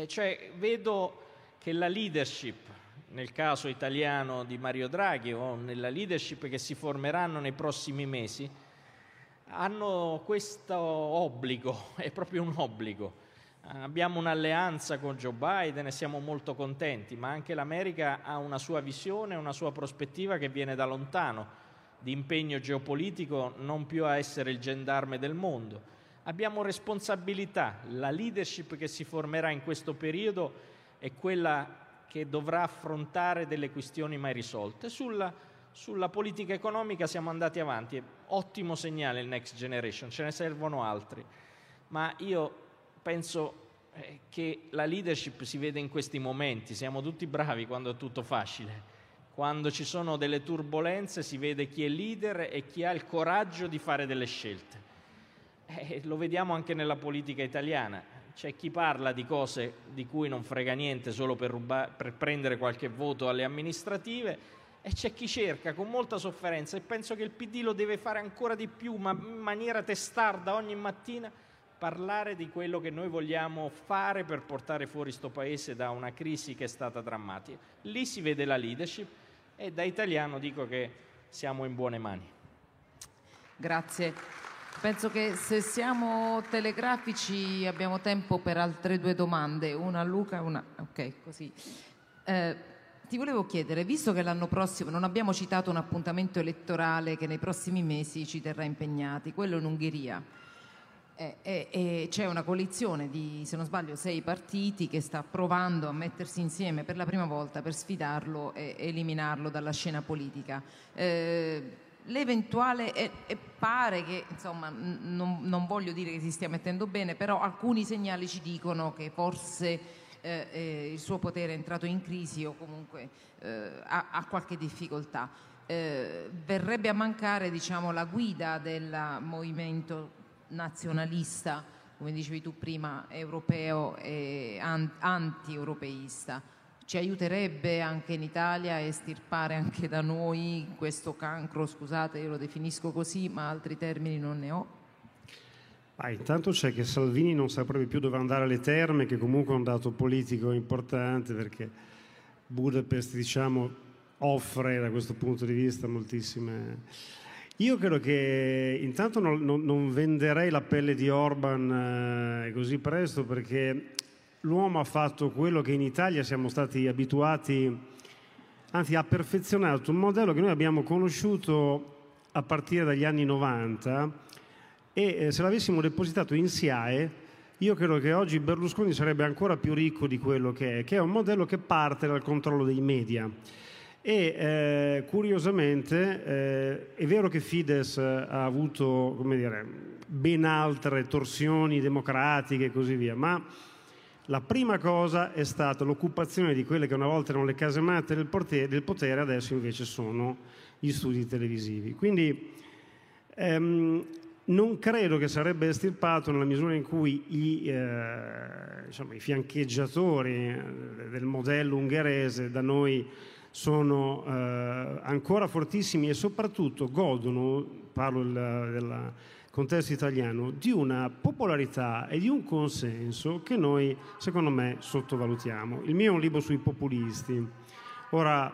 e cioè vedo che la leadership, nel caso italiano di Mario Draghi o nella leadership che si formeranno nei prossimi mesi, hanno questo obbligo, è proprio un obbligo. Abbiamo un'alleanza con Joe Biden e siamo molto contenti, ma anche l'America ha una sua visione, una sua prospettiva che viene da lontano, di impegno geopolitico non più a essere il gendarme del mondo abbiamo responsabilità, la leadership che si formerà in questo periodo è quella che dovrà affrontare delle questioni mai risolte. Sulla, sulla politica economica siamo andati avanti, ottimo segnale il Next Generation, ce ne servono altri, ma io penso che la leadership si vede in questi momenti, siamo tutti bravi quando è tutto facile, quando ci sono delle turbulenze si vede chi è leader e chi ha il coraggio di fare delle scelte. Eh, lo vediamo anche nella politica italiana. C'è chi parla di cose di cui non frega niente solo per, ruba- per prendere qualche voto alle amministrative e c'è chi cerca con molta sofferenza e penso che il PD lo deve fare ancora di più, ma in maniera testarda ogni mattina, parlare di quello che noi vogliamo fare per portare fuori questo paese da una crisi che è stata drammatica. Lì si vede la leadership e da italiano dico che siamo in buone mani. Grazie. Penso che se siamo telegrafici abbiamo tempo per altre due domande, una a Luca e una... Ok, così. Eh, ti volevo chiedere, visto che l'anno prossimo non abbiamo citato un appuntamento elettorale che nei prossimi mesi ci terrà impegnati, quello in Ungheria, eh, eh, eh, c'è una coalizione di, se non sbaglio, sei partiti che sta provando a mettersi insieme per la prima volta per sfidarlo e eliminarlo dalla scena politica. L'eventuale, e, e, pare che, insomma, non, non, voglio dire che si stia mettendo bene, però alcuni segnali ci dicono che forse eh, eh, il suo potere è entrato in crisi o comunque eh, ha, ha, qualche difficoltà. Eh, verrebbe a mancare diciamo, la guida del movimento nazionalista, come dicevi tu prima, europeo e anti-europeista ci aiuterebbe anche in Italia a estirpare anche da noi questo cancro, scusate io lo definisco così, ma altri termini non ne ho? Ah, intanto c'è che Salvini non sa proprio più dove andare alle terme, che comunque è un dato politico importante perché Budapest diciamo, offre da questo punto di vista moltissime... Io credo che intanto non, non, non venderei la pelle di Orban eh, così presto perché l'uomo ha fatto quello che in Italia siamo stati abituati, anzi ha perfezionato un modello che noi abbiamo conosciuto a partire dagli anni 90 e eh, se l'avessimo depositato in SIAE io credo che oggi Berlusconi sarebbe ancora più ricco di quello che è, che è un modello che parte dal controllo dei media. E eh, curiosamente eh, è vero che Fides ha avuto dire, ben altre torsioni democratiche e così via, ma la prima cosa è stata l'occupazione di quelle che una volta erano le casematte del del potere adesso invece sono gli studi televisivi. Quindi ehm, non credo che sarebbe estirpato nella misura in cui i, eh, diciamo, i fiancheggiatori eh, del modello ungherese da noi sono eh, ancora fortissimi e soprattutto godono, parlo del, della contesto italiano di una popolarità e di un consenso che noi, secondo me, sottovalutiamo. Il mio è un libro sui populisti. Ora,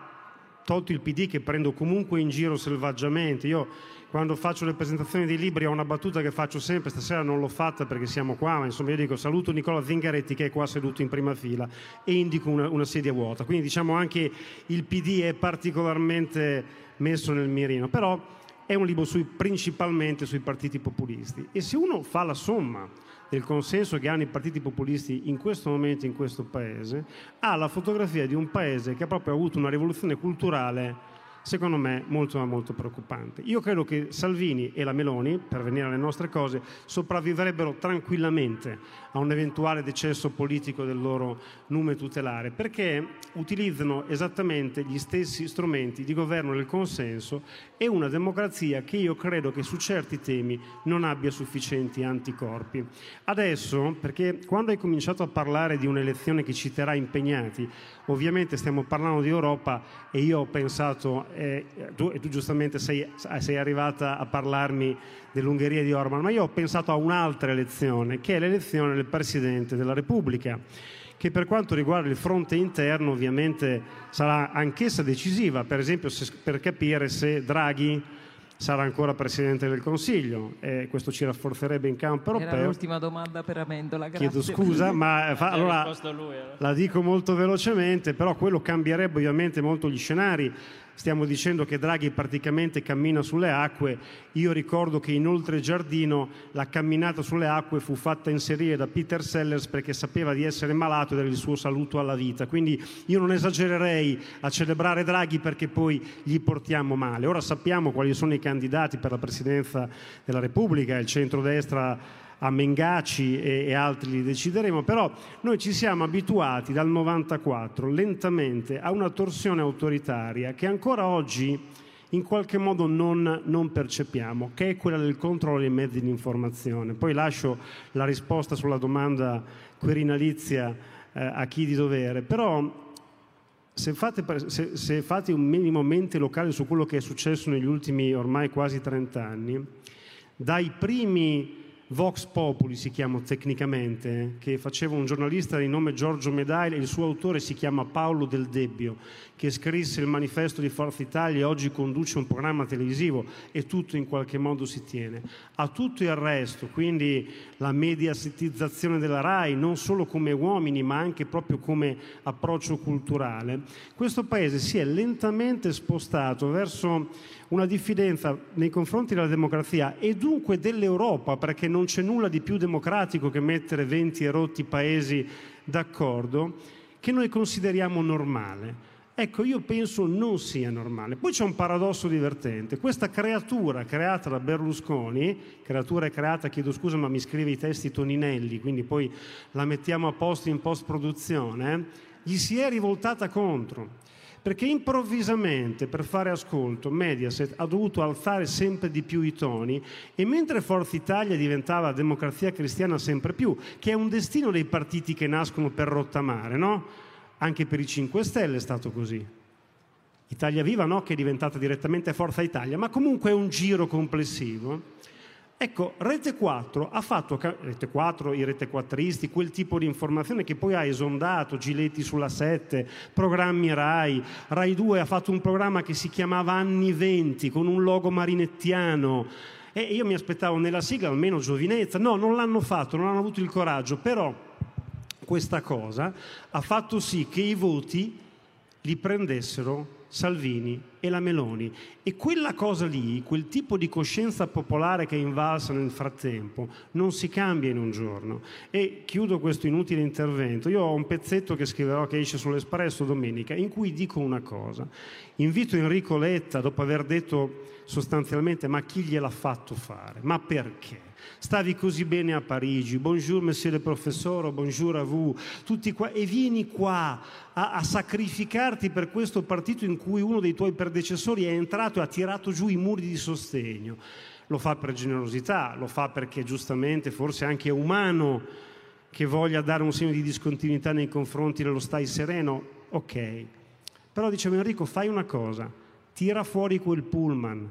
tolto il PD che prendo comunque in giro selvaggiamente, io quando faccio le presentazioni dei libri ho una battuta che faccio sempre, stasera non l'ho fatta perché siamo qua, ma insomma io dico saluto Nicola Zingaretti che è qua seduto in prima fila e indico una, una sedia vuota. Quindi diciamo anche il PD è particolarmente messo nel mirino. Però è un libro sui, principalmente sui partiti populisti. E se uno fa la somma del consenso che hanno i partiti populisti in questo momento in questo paese, ha la fotografia di un paese che ha proprio avuto una rivoluzione culturale secondo me molto molto preoccupante. Io credo che Salvini e la Meloni, per venire alle nostre cose, sopravvivrebbero tranquillamente a un eventuale decesso politico del loro nume tutelare, perché utilizzano esattamente gli stessi strumenti di governo del consenso e una democrazia che io credo che su certi temi non abbia sufficienti anticorpi. Adesso, perché quando hai cominciato a parlare di un'elezione che ci terrà impegnati, ovviamente stiamo parlando di Europa e io ho pensato eh, tu, tu, giustamente sei, sei, arrivata a parlarmi dell'Ungheria di Orban, ma io ho pensato a un'altra elezione, che è l'elezione del Presidente della Repubblica, che per quanto riguarda il fronte interno ovviamente sarà anch'essa decisiva, per esempio se, per capire se Draghi sarà ancora Presidente del Consiglio e questo ci rafforzerebbe in campo europeo. Era l'ultima domanda per Amendola, grazie. Chiedo scusa, ma fa, allora, lui, eh. la dico molto velocemente, però quello cambierebbe ovviamente molto gli scenari stiamo dicendo che Draghi praticamente cammina sulle acque, io ricordo che in Oltre Giardino la camminata sulle acque fu fatta inserire da Peter Sellers perché sapeva di essere malato ed era il suo saluto alla vita, quindi io non esagererei a celebrare Draghi perché poi gli portiamo male. Ora sappiamo quali sono i candidati per la Presidenza della Repubblica, il centrodestra a Mengaci e, e, altri li decideremo, però noi ci siamo abituati dal 94 lentamente a una torsione autoritaria che ancora oggi in qualche modo non, non, percepiamo, che è quella del controllo dei mezzi di informazione. Poi lascio la risposta sulla domanda querinalizia eh, a chi di dovere, però se fate, se, se fate un minimo mente locale su quello che è successo negli ultimi ormai quasi 30 anni, dai primi Vox Populi si chiama tecnicamente, che faceva un giornalista di nome Giorgio Medaille e il suo autore si chiama Paolo Del Debbio, che scrisse il manifesto di Forza Italia e oggi conduce un programma televisivo e tutto in qualche modo si tiene. A tutto il resto, quindi la mediasitizzazione della RAI, non solo come uomini ma anche proprio come approccio culturale, questo Paese si è lentamente spostato verso una diffidenza nei confronti della democrazia e dunque dell'Europa, perché non c'è nulla di più democratico che mettere 20 erotti paesi d'accordo, che noi consideriamo normale. Ecco, io penso non sia normale. Poi c'è un paradosso divertente. Questa creatura creata da Berlusconi, creatura creata, chiedo scusa, ma mi scrive i testi Toninelli, quindi poi la mettiamo a posto in post-produzione, gli si è rivoltata contro perché improvvisamente per fare ascolto Mediaset ha dovuto alzare sempre di più i toni e mentre Forza Italia diventava democrazia cristiana sempre più, che è un destino dei partiti che nascono per rottamare, no? Anche per i 5 Stelle è stato così. Italia Viva no, che è diventata direttamente Forza Italia, ma comunque è un giro complessivo. Ecco, Rete 4 ha fatto, Rete 4, i rete quattristi, quel tipo di informazione che poi ha esondato, Giletti sulla 7, programmi RAI, RAI 2 ha fatto un programma che si chiamava Anni 20 con un logo marinettiano. E io mi aspettavo nella sigla almeno giovinezza, no, non l'hanno fatto, non hanno avuto il coraggio, però questa cosa ha fatto sì che i voti li prendessero Salvini e la Meloni. E quella cosa lì, quel tipo di coscienza popolare che è invalsa nel frattempo, non si cambia in un giorno. E chiudo questo inutile intervento. Io ho un pezzetto che scriverò che esce sull'Espresso domenica, in cui dico una cosa. Invito Enrico Letta, dopo aver detto sostanzialmente ma chi gliel'ha fatto fare? Ma perché? Stavi così bene a Parigi, bonjour monsieur le professore, bonjour a vous, tutti qua, e vieni qua a, a, sacrificarti per questo partito in cui uno dei tuoi predecessori è entrato e ha tirato giù i muri di sostegno. Lo fa per generosità, lo fa perché giustamente forse anche è umano che voglia dare un segno di discontinuità nei confronti dello stai sereno, ok. Però diceva Enrico, fai una cosa, tira fuori quel pullman,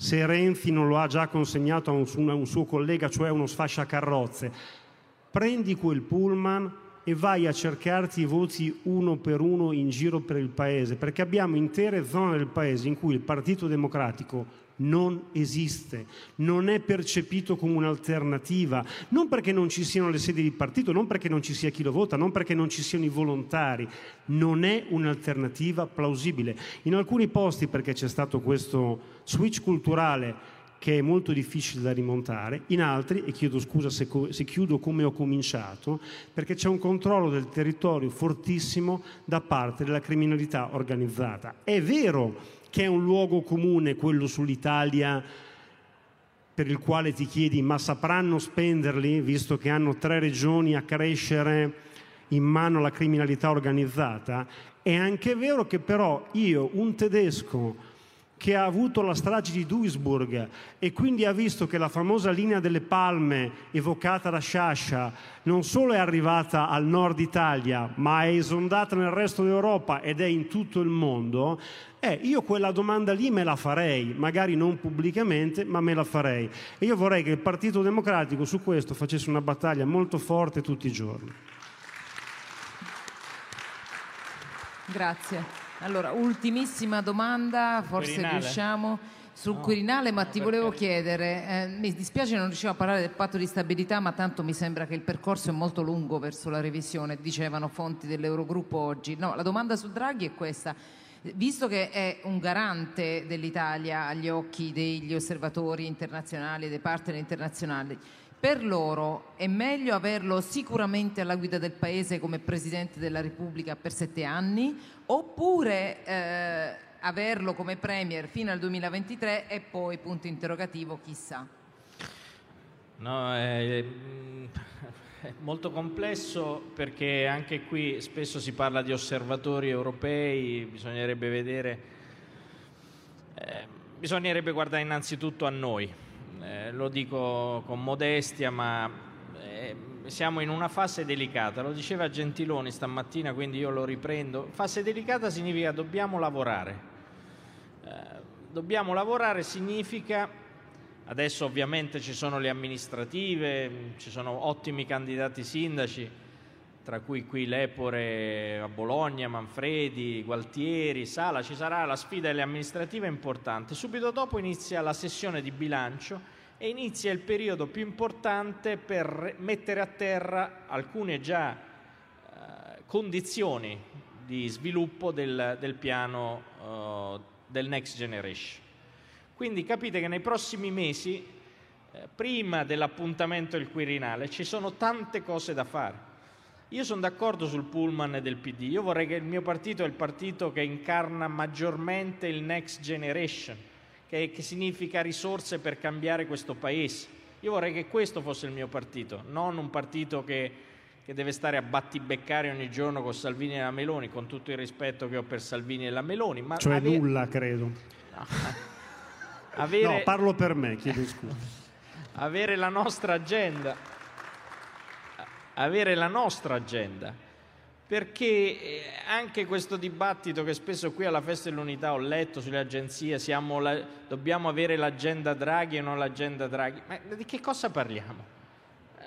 se Renzi non lo ha già consegnato a un, a un suo collega, cioè uno sfasciacarrozze, prendi quel pullman e vai a cercarti i voti uno per uno in giro per il paese, perché abbiamo intere zone del paese in cui il Partito Democratico non esiste, non è percepito come un'alternativa, non perché non ci siano le sedi di partito, non perché non ci sia chi lo vota, non perché non ci siano i volontari, non è un'alternativa plausibile. In alcuni posti perché c'è stato questo switch culturale che è molto difficile da rimontare, in altri, e chiedo scusa se, se, chiudo come ho cominciato, perché c'è un controllo del territorio fortissimo da parte della criminalità organizzata. È vero che è un luogo comune quello sull'Italia per il quale ti chiedi ma sapranno spenderli visto che hanno tre regioni a crescere in mano alla criminalità organizzata? È anche vero che però io, un tedesco che ha avuto la strage di Duisburg e quindi ha visto che la famosa linea delle palme evocata da Sciascia non solo è arrivata al nord Italia, ma è esondata nel resto d'Europa ed è in tutto il mondo, eh, io quella domanda lì me la farei, magari non pubblicamente, ma me la farei. E io vorrei che il Partito Democratico su questo facesse una battaglia molto forte tutti i giorni. Grazie. Allora, ultimissima domanda, forse Quirinale. riusciamo sul no, Quirinale, ma no, ti volevo perché... chiedere, eh, mi dispiace non riusciamo a parlare del patto di stabilità, ma tanto mi sembra che il percorso è molto lungo verso la revisione, dicevano fonti dell'Eurogruppo oggi. No, la domanda su Draghi è questa. Visto che è un garante dell'Italia agli occhi degli osservatori internazionali e dei partner internazionali, per loro è meglio averlo sicuramente alla guida del Paese come Presidente della Repubblica per sette anni oppure eh, averlo come Premier fino al 2023 e poi, punto interrogativo, chissà. No, è molto complesso perché anche qui spesso si parla di osservatori europei, bisognerebbe vedere, eh, bisognerebbe guardare innanzitutto a noi, eh, lo dico con modestia, ma eh, siamo in una fase delicata, lo diceva Gentiloni stamattina, quindi io lo riprendo, fase delicata significa dobbiamo lavorare, eh, dobbiamo lavorare significa Adesso ovviamente ci sono le amministrative, ci sono ottimi candidati sindaci, tra cui qui Lepore a Bologna, Manfredi, Gualtieri, Sala, ci sarà la sfida delle amministrative importante. Subito dopo inizia la sessione di bilancio e inizia il periodo più importante per mettere a terra alcune già eh, condizioni di sviluppo del, del piano eh, del Next Generation. Quindi capite che nei prossimi mesi, eh, prima dell'appuntamento del Quirinale, ci sono tante cose da fare. Io sono d'accordo sul pullman del PD, io vorrei che il mio partito è il partito che incarna maggiormente il next generation, che, che significa risorse per cambiare questo paese. Io vorrei che questo fosse il mio partito, non un partito che, che deve stare a battibeccare ogni giorno con Salvini e la Meloni, con tutto il rispetto che ho per Salvini e la Meloni. Ma cioè ave... nulla, credo. No. Avere... No, parlo per me, chiedo scusa. avere la nostra agenda, avere la nostra agenda, perché eh, anche questo dibattito che spesso qui alla Festa dell'Unità ho letto sulle agenzie, la... dobbiamo avere l'agenda Draghi e non l'agenda Draghi, ma di che cosa parliamo?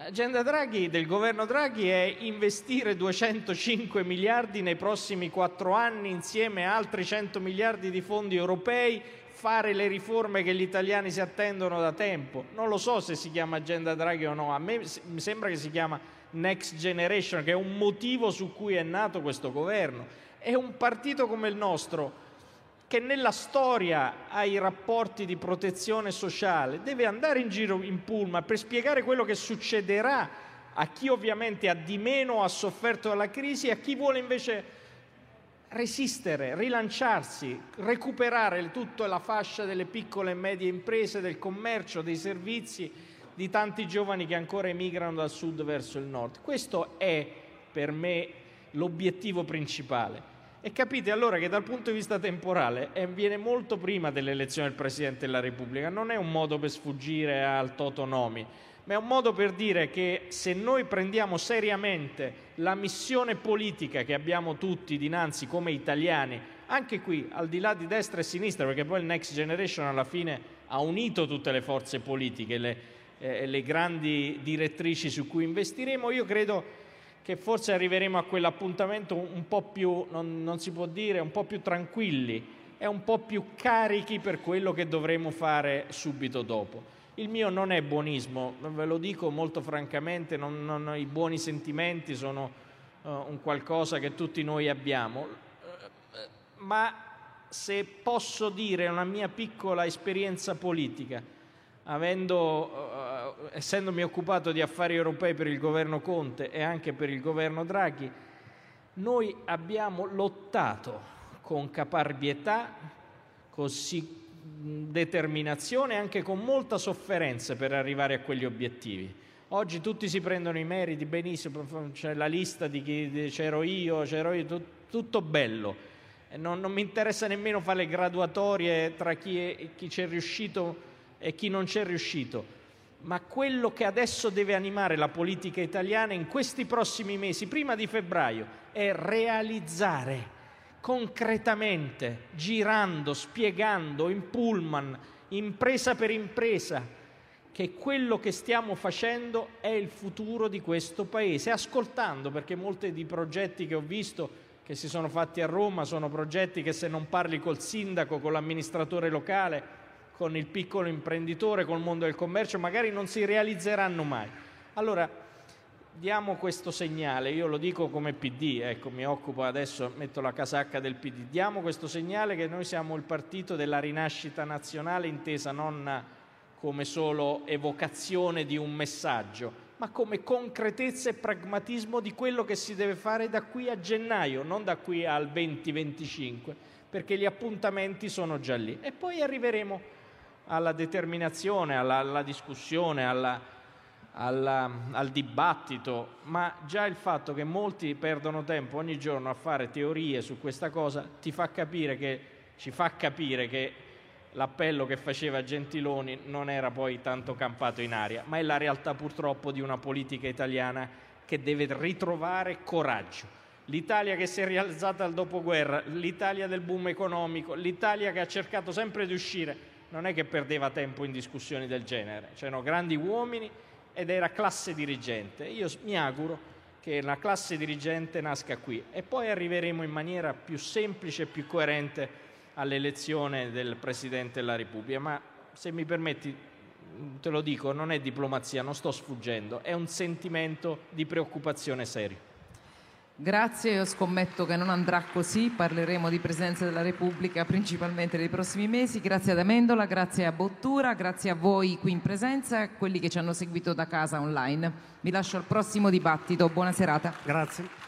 L'agenda Draghi del governo Draghi è investire 205 miliardi nei prossimi quattro anni insieme a altri 100 miliardi di fondi europei fare le riforme che gli italiani si attendono da tempo. Non lo so se si chiama agenda Draghi o no, a me mi sembra che si chiama Next Generation, che è un motivo su cui è nato questo governo. È un partito come il nostro che nella storia ha i rapporti di protezione sociale, deve andare in giro in pullman per spiegare quello che succederà a chi ovviamente ha di meno ha sofferto dalla crisi e a chi vuole invece resistere, rilanciarsi, recuperare tutta la fascia delle piccole e medie imprese, del commercio, dei servizi, di tanti giovani che ancora emigrano dal sud verso il nord. Questo è per me l'obiettivo principale. E capite allora che dal punto di vista temporale eh, viene molto prima dell'elezione del Presidente della Repubblica, non è un modo per sfuggire al totonomi ma è un modo per dire che se noi prendiamo seriamente la missione politica che abbiamo tutti dinanzi come italiani, anche qui al di là di destra e sinistra, perché poi il Next Generation alla fine ha unito tutte le forze politiche, le, eh, le grandi direttrici su cui investiremo, io credo che forse arriveremo a quell'appuntamento un po' più, non, non si può dire, un po' più tranquilli e un po' più carichi per quello che dovremo fare subito dopo. Il mio non è buonismo, ve lo dico molto francamente, non, non, i buoni sentimenti sono uh, un qualcosa che tutti noi abbiamo, uh, ma se posso dire una mia piccola esperienza politica, avendo, uh, essendomi occupato di affari europei per il governo Conte e anche per il governo Draghi, noi abbiamo lottato con caparbietà, così determinazione e anche con molta sofferenza per arrivare a quegli obiettivi. Oggi tutti si prendono i meriti benissimo, c'è la lista di chi c'ero io, c'ero io, tutto bello. Non, non, mi interessa nemmeno fare le graduatorie tra chi, è, chi c'è riuscito e chi non c'è riuscito. Ma quello che adesso deve animare la politica italiana in questi prossimi mesi, prima di febbraio, è realizzare concretamente, girando, spiegando in pullman, impresa per impresa, che quello che stiamo facendo è il futuro di questo Paese, ascoltando, perché molti dei progetti che ho visto che si sono fatti a Roma sono progetti che se non parli col sindaco, con l'amministratore locale, con il piccolo imprenditore, col mondo del commercio, magari non si realizzeranno mai. Allora, diamo questo segnale, io lo dico come PD, ecco, mi occupo adesso, metto la casacca del PD, diamo questo segnale che noi siamo il partito della rinascita nazionale intesa non come solo evocazione di un messaggio, ma come concretezza e pragmatismo di quello che si deve fare da qui a gennaio, non da qui al 2025, perché gli appuntamenti sono già lì. E poi arriveremo alla determinazione, alla, alla discussione, alla, alla, al dibattito, ma già il fatto che molti perdono tempo ogni giorno a fare teorie su questa cosa ti fa capire che, ci fa capire che l'appello che faceva Gentiloni non era poi tanto campato in aria, ma è la realtà purtroppo di una politica italiana che deve ritrovare coraggio. L'Italia che si è rialzata al dopoguerra, l'Italia del boom economico, l'Italia che ha cercato sempre di uscire, non è che perdeva tempo in discussioni del genere, c'erano grandi uomini ed era classe dirigente. Io mi auguro che la classe dirigente nasca qui e poi arriveremo in maniera più semplice e più coerente all'elezione del Presidente della Repubblica. Ma se mi permetti, te lo dico, non è diplomazia, non sto sfuggendo, è un sentimento di preoccupazione serio. Grazie, io scommetto che non andrà così, parleremo di Presidenza della Repubblica principalmente nei prossimi mesi. Grazie ad Amendola, grazie a Bottura, grazie a voi qui in presenza e a quelli che ci hanno seguito da casa online. Vi lascio al prossimo dibattito, buona serata. Grazie.